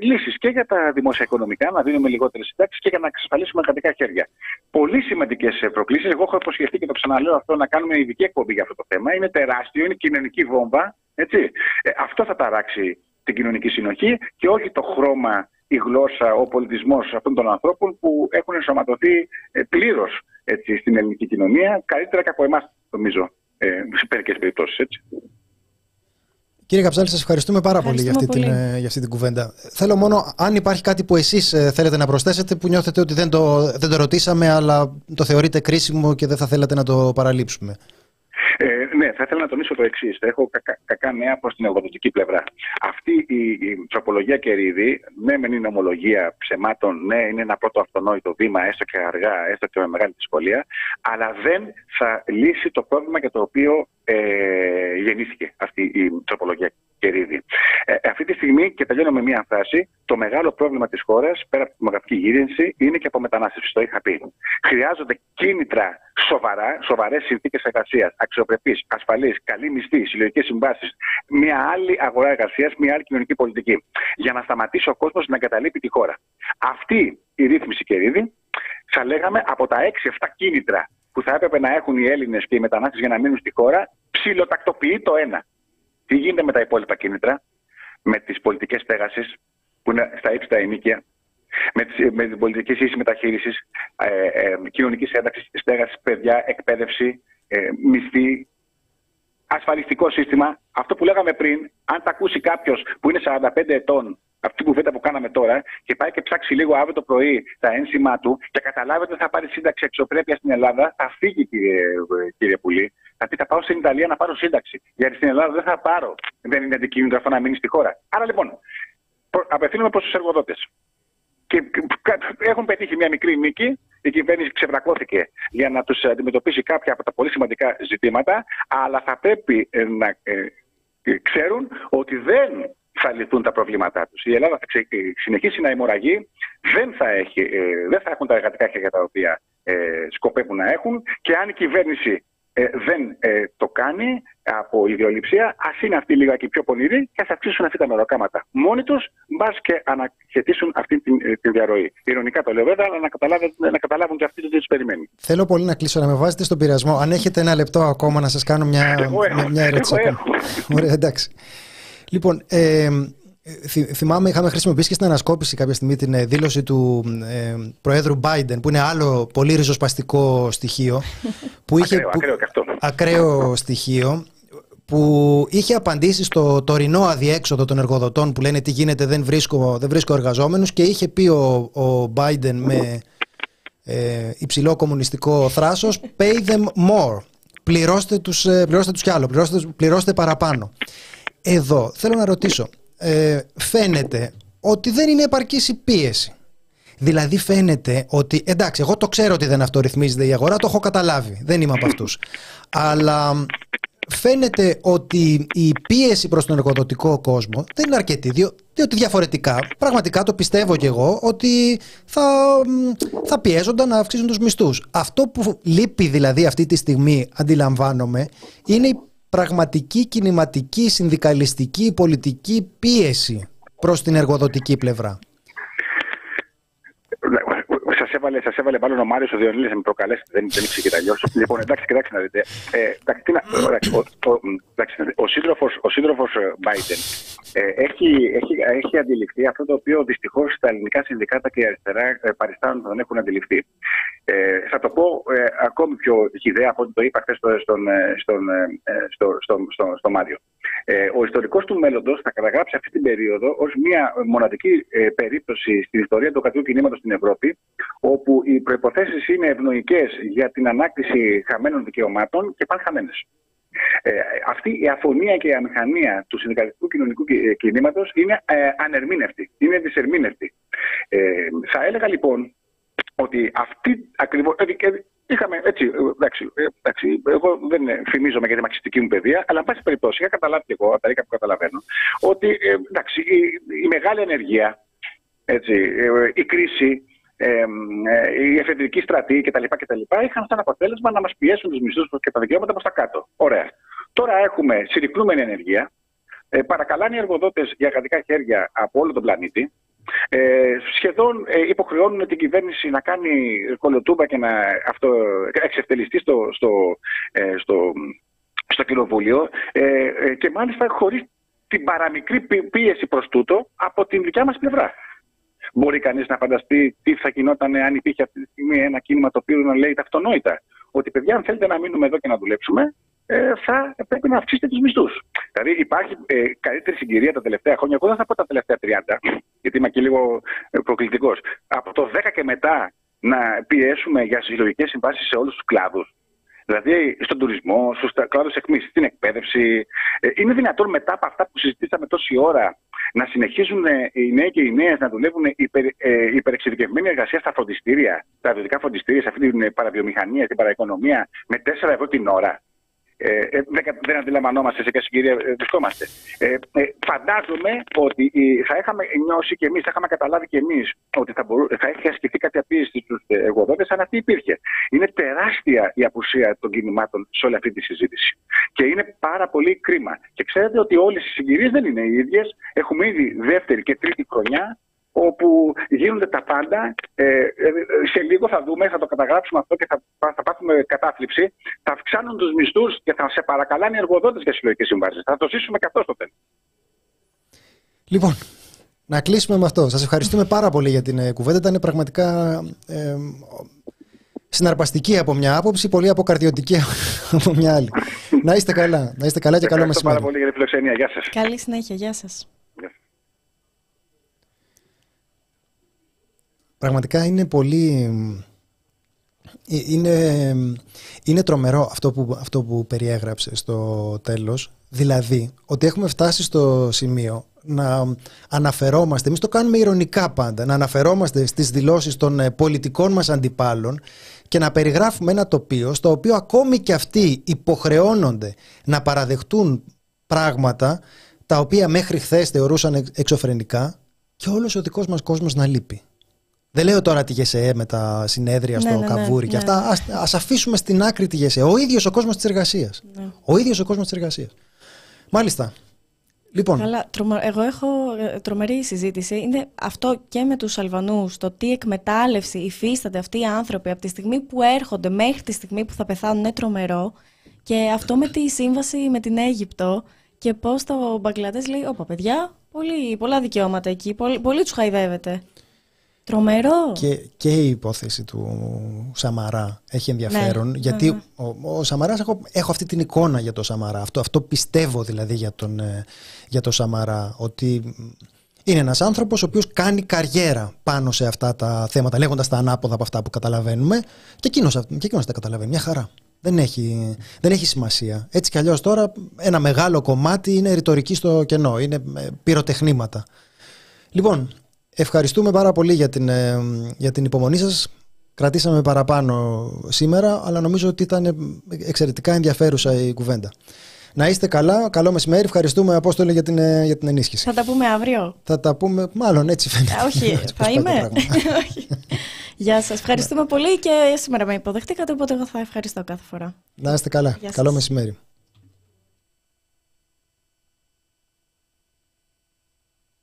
λύσεις και για τα δημόσια οικονομικά, να δίνουμε λιγότερες συντάξεις και για να εξασφαλίσουμε εργατικά χέρια. Πολύ σημαντικές προκλήσεις. Εγώ έχω υποσχεθεί και το ξαναλέω αυτό να κάνουμε ειδική εκπομπή για αυτό το θέμα. Είναι τεράστιο, είναι κοινωνική βόμβα. Έτσι. Ε, αυτό θα ταράξει την κοινωνική συνοχή και όχι το χρώμα, η γλώσσα, ο πολιτισμός αυτών των ανθρώπων που έχουν ενσωματωθεί ε, πλήρως στην ελληνική κοινωνία, καλύτερα και από εμάς, νομίζω, ε, σε μερικές περιπτώσεις. Κύριε Καψάλη, σας ευχαριστούμε πάρα πολύ, για αυτή, Την, ε, για αυτή την κουβέντα. Θέλω μόνο, αν υπάρχει κάτι που εσείς θέλετε να προσθέσετε, που νιώθετε ότι δεν το, δεν το ρωτήσαμε, αλλά το θεωρείτε κρίσιμο και δεν θα θέλατε να το παραλείψουμε. Ε, ναι, θα ήθελα να τονίσω το εξής. Έχω κακά, κακά νέα προς την εργοδοτική πλευρά. Αυτή η, η τροπολογία κερίδη, ναι, μεν είναι ομολογία ψεμάτων, ναι, είναι ένα πρώτο αυτονόητο βήμα, έστω και αργά, έστω και με μεγάλη δυσκολία, αλλά δεν θα λύσει το πρόβλημα για το οποίο ε, γεννήθηκε αυτή η τροπολογία κερίδη. Ε, αυτή τη στιγμή, και τελειώνω με μία φράση, το μεγάλο πρόβλημα της χώρας, πέρα από τη δημογραφική γύρινση, είναι και από μετανάστευση. Το είχα πει. Χρειάζονται κίνητρα σοβαρά, σοβαρές συνθήκες εργασίας, αξιοπρεπείς, ασφαλείς, καλή μισθή, συλλογικές συμβάσεις, μια άλλη αγορά εργασίας, μια άλλη κοινωνική πολιτική. Για να σταματήσει ο κόσμος να εγκαταλείπει τη χώρα. Αυτή η ρύθμιση κερίδη, θα λέγαμε από τα 6-7 κίνητρα που θα έπρεπε να έχουν οι Έλληνες και οι μετανάστες για να μείνουν στη χώρα, ψιλοτακτοποιεί το ένα. Τι γίνεται με τα υπόλοιπα κίνητρα, με τις πολιτικές στέγασης που είναι στα ύψητα ενίκεια, με, τις, με την πολιτική ίση μεταχείρισης, ε, ε, κοινωνικής ένταξης, στέγασης, παιδιά, εκπαίδευση, ε, μισθή, ασφαλιστικό σύστημα. Αυτό που λέγαμε πριν, αν τα ακούσει κάποιος που είναι 45 ετών αυτή την κουβέντα που κάναμε τώρα και πάει και ψάξει λίγο αύριο το πρωί τα ένσημά του και καταλάβει ότι θα πάρει σύνταξη εξωπρέπεια στην Ελλάδα, θα φύγει, κύριε, κύριε Πουλή. Θα πει: Θα πάω στην Ιταλία να πάρω σύνταξη. Γιατί στην Ελλάδα δεν θα πάρω. Δεν είναι αντικείμενο αυτό να μείνει στη χώρα. Άρα λοιπόν, απευθύνομαι προς τους εργοδότες. Και έχουν πετύχει μια μικρή νίκη. Η κυβέρνηση ξεβρακώθηκε για να τους αντιμετωπίσει κάποια από τα πολύ σημαντικά ζητήματα. Αλλά θα πρέπει ε, να ε, ξέρουν ότι δεν θα λυθούν τα προβλήματά τους. Η Ελλάδα θα συνεχίσει να αιμορραγεί, δεν θα, έχει, ε, δεν θα έχουν τα εργατικά χέρια τα οποία ε, σκοπεύουν να έχουν και αν η κυβέρνηση ε, δεν ε, το κάνει από ιδεολειψία, ας είναι αυτοί λίγα και πιο πονηροί και ας αυξήσουν αυτά τα μεροκάματα μόνοι τους, μπας και αναχαιτήσουν αυτή τη, ε, τη διαρροή. Ηρωνικά το λέω βέβαια, αλλά να καταλάβουν, να καταλάβουν και αυτοί το τι τους περιμένει. Θέλω πολύ να κλείσω, να με βάζετε στον πειρασμό. Αν έχετε ένα λεπτό ακόμα να σας κάνω μια, μια, μια ερώτηση. Ωραία, εντάξει. Λοιπόν, ε, θυμάμαι είχαμε χρησιμοποιήσει και στην ανασκόπηση κάποια στιγμή την ε, δήλωση του ε, Προέδρου Biden που είναι άλλο πολύ ριζοσπαστικό στοιχείο που είχε, ακραίο, ακραίο, και αυτό. ακραίο στοιχείο που είχε απαντήσει στο τωρινό αδιέξοδο των εργοδοτών που λένε τι γίνεται δεν βρίσκω, δεν βρίσκω εργαζόμενους και είχε πει ο, ο Biden με ε, υψηλό κομμουνιστικό θράσος pay them more. Πληρώστε τους, ε, πληρώστε τους κι άλλο. Πληρώστε, πληρώστε παραπάνω εδώ θέλω να ρωτήσω ε, φαίνεται ότι δεν είναι επαρκής η πίεση. Δηλαδή φαίνεται ότι, εντάξει, εγώ το ξέρω ότι δεν αυτορυθμίζεται η αγορά, το έχω καταλάβει, δεν είμαι από αυτούς. Αλλά φαίνεται ότι η πίεση προς τον εργοδοτικό κόσμο δεν είναι αρκετή, διότι διαφορετικά, πραγματικά το πιστεύω και εγώ, ότι θα, θα πιέζονταν να αυξήσουν τους μισθούς. Αυτό που λείπει δηλαδή αυτή τη στιγμή, αντιλαμβάνομαι, είναι η πραγματική κινηματική, συνδικαλιστική, πολιτική πίεση προς την εργοδοτική πλευρά. Σα έβαλε, σας έβαλε μάλλον ο Μάριος ο Διονύλης να με προκαλέσετε. Δεν, δεν ήξερε και αλλιώ. λοιπόν, εντάξει, κοιτάξτε να δείτε. Ε, εντάξει, ο, ο, ο, σύντροφο ο σύντροφος ε, Biden ε, έχει, έχει, έχει αντιληφθεί αυτό το οποίο δυστυχώς τα ελληνικά συνδικάτα και η αριστερά ε, παριστάνουν δεν έχουν αντιληφθεί. Ε, θα το πω ε, ακόμη πιο χιδέα από ό,τι το είπα χθες στον, στον, στον, στο, στο, στο, στο Μάριο. Ε, ο ιστορικός του μέλλοντος θα καταγράψει αυτή την περίοδο ως μια μοναδική ε, περίπτωση στην ιστορία του κατοικού κινήματος στην Ευρώπη, όπου οι προποθέσει είναι ευνοϊκές για την ανάκτηση χαμένων δικαιωμάτων και πάνε χαμένες. Ε, αυτή η αφωνία και η αμηχανία του συνδικαλιστικού κοινωνικού ε, κινήματος είναι ε, ανερμήνευτη, είναι δυσερμήνευτη. Ε, θα έλεγα λοιπόν ότι αυτή ακριβώς. Ε, είχαμε έτσι, εντάξει, εντάξει, εγώ δεν φημίζομαι για τη μαξιστική μου παιδεία, αλλά εν πάση περιπτώσει είχα καταλάβει και εγώ, από τα που καταλαβαίνω, ότι εντάξει, η, η μεγάλη ανεργία, έτσι, η κρίση, ε, η εφεδρική στρατή κτλ. κτλ. είχαν σαν αποτέλεσμα να μας πιέσουν τους μισθούς και τα δικαιώματα προς τα κάτω. Ωραία. Τώρα έχουμε συρρυκνούμενη ενεργεία. Ε, παρακαλάνε οι εργοδότες για κρατικά χέρια από όλο τον πλανήτη. Ε, σχεδόν ε, υποχρεώνουν την κυβέρνηση να κάνει κολοτούμπα και να αυτό, εξευτελιστεί στο, στο, ε, στο, στο κοινοβούλιο ε, ε, και μάλιστα χωρίς την παραμικρή πίεση προς τούτο από την δικιά μας πλευρά. Μπορεί κανείς να φανταστεί τι θα γινόταν αν υπήρχε αυτή τη στιγμή ένα κίνημα το οποίο να λέει τα αυτονόητα. Ότι παιδιά, αν θέλετε να μείνουμε εδώ και να δουλέψουμε, ε, θα πρέπει να αυξήσετε τους μισθούς. Δηλαδή υπάρχει ε, καλύτερη συγκυρία τα τελευταία χρόνια. Εγώ δεν θα πω τα τελευταία 30, γιατί είμαι και λίγο ε, προκλητικός. Από το 10 και μετά να πιέσουμε για συλλογικές συμβάσεις σε όλους τους κλάδους. Δηλαδή στον τουρισμό, στους κλάδους εκμή, στην εκπαίδευση. Ε, είναι δυνατόν μετά από αυτά που συζητήσαμε τόση ώρα να συνεχίζουν ε, οι νέοι και οι νέες να δουλεύουν υπερ, ε, υπερεξειδικευμένη εργασία στα φροντιστήρια, στα ιδιωτικά φροντιστήρια, σε αυτή την ε, παραβιομηχανία, την παραοικονομία, με 4 ευρώ την ώρα. Ε, ε δεν αντιλαμβανόμαστε σε ποια συγκυρία βρισκόμαστε. Ε, ε, φαντάζομαι ότι θα είχαμε νιώσει και εμείς, θα είχαμε καταλάβει και εμείς ότι θα, μπορού, θα έχει ασκηθεί κάποια πίεση στους εργοδότε, αν αυτή υπήρχε. Είναι τεράστια η απουσία των κινημάτων σε όλη αυτή τη συζήτηση. Και είναι πάρα πολύ κρίμα. Και ξέρετε ότι όλες οι συγκυρίες δεν είναι οι ίδιες. Έχουμε ήδη δεύτερη και τρίτη χρονιά όπου γίνονται τα πάντα. Ε, ε, σε λίγο θα δούμε, θα το καταγράψουμε αυτό και θα, θα πάθουμε κατάθλιψη. Θα αυξάνουν τους μισθούς και θα σε παρακαλάνε οι εργοδότες για συλλογικές συμβάσεις. Θα το ζήσουμε και αυτό στο τέλος. Λοιπόν, να κλείσουμε με αυτό. Σας ευχαριστούμε πάρα πολύ για την ε, κουβέντα. Ήταν πραγματικά ε, συναρπαστική από μια άποψη, πολύ αποκαρδιωτική από μια άλλη. να είστε καλά. Να είστε καλά και καλό μεσημέρι. Ευχαριστώ πάρα πολύ για την φιλοξενία. Γεια σας. Καλή συνέχεια. Γεια σας. πραγματικά είναι πολύ... ε, Είναι, είναι τρομερό αυτό που, αυτό που περιέγραψες στο τέλος. Δηλαδή, ότι έχουμε φτάσει στο σημείο να αναφερόμαστε, εμείς το κάνουμε ηρωνικά πάντα, να αναφερόμαστε στις δηλώσεις των ε, πολιτικών μας αντιπάλων και να περιγράφουμε ένα τοπίο στο οποίο ακόμη και αυτοί υποχρεώνονται να παραδεχτούν πράγματα τα οποία μέχρι χθες θεωρούσαν εξ- εξωφρενικά και όλος ο δικός μας κόσμος να λείπει. Δεν λέω τώρα τη ΓΕΣΕΕ με τα συνέδρια Ναι, στο ναι, ναι, καβούρι και ναι. αυτά. Ας, ας αφήσουμε στην άκρη τη ΓΕΣΕΕ. Ο ίδιος ο κόσμος της εργασίας. Ναι. Ο ίδιος ο κόσμος της εργασίας. Μάλιστα. Λοιπόν, Καλά, τρομα- εγώ έχω ε, τρομερή συζήτηση. Είναι αυτό και με τους Αλβανούς, το τι εκμετάλλευση υφίστανται αυτοί οι άνθρωποι από τη στιγμή που έρχονται μέχρι τη στιγμή που θα πεθάνουν είναι τρομερό. Και αυτό με τη σύμβαση με την Αίγυπτο και πώς το Μπαγκλαντές λέει, όπα παιδιά, πολύ, πολλά δικαιώματα εκεί, πολύ, πολύ τους χαϊδεύετε. Τρομερό. και, και η υπόθεση του Σαμαρά έχει ενδιαφέρον Ναι. γιατί Μμμ. ο, ο Σαμαράς έχω, έχω αυτή την εικόνα για το Σαμαρά αυτό, αυτό πιστεύω δηλαδή για τον, ε, για το Σαμαρά ότι είναι ένας άνθρωπος ο οποίος κάνει καριέρα πάνω σε αυτά τα θέματα λέγοντας τα ανάποδα από αυτά που καταλαβαίνουμε και εκείνος, και εκείνος τα καταλαβαίνει μια χαρά δεν έχει, δεν έχει σημασία έτσι κι αλλιώς τώρα ένα μεγάλο κομμάτι είναι ρητορική στο κενό είναι ε, πυροτεχνήματα Λοιπόν, ευχαριστούμε πάρα πολύ για την, ε, για την υπομονή σας. Κρατήσαμε παραπάνω σήμερα, αλλά νομίζω ότι ήταν ε, εξαιρετικά ενδιαφέρουσα η κουβέντα. Να είστε καλά, καλό μεσημέρι. Ευχαριστούμε, Απόστολε, για την, ε, για την ενίσχυση. Θα τα πούμε αύριο. Θα τα πούμε, μάλλον έτσι φαίνεται. Α, όχι, Έτσι πώς θα πάει το είμαι. πράγμα. Όχι. Γεια σας. Ευχαριστούμε πολύ και σήμερα με υποδεχτήκατε, οπότε εγώ θα ευχαριστώ κάθε φορά. Να είστε καλά. Γεια Καλό σας. μεσημέρι.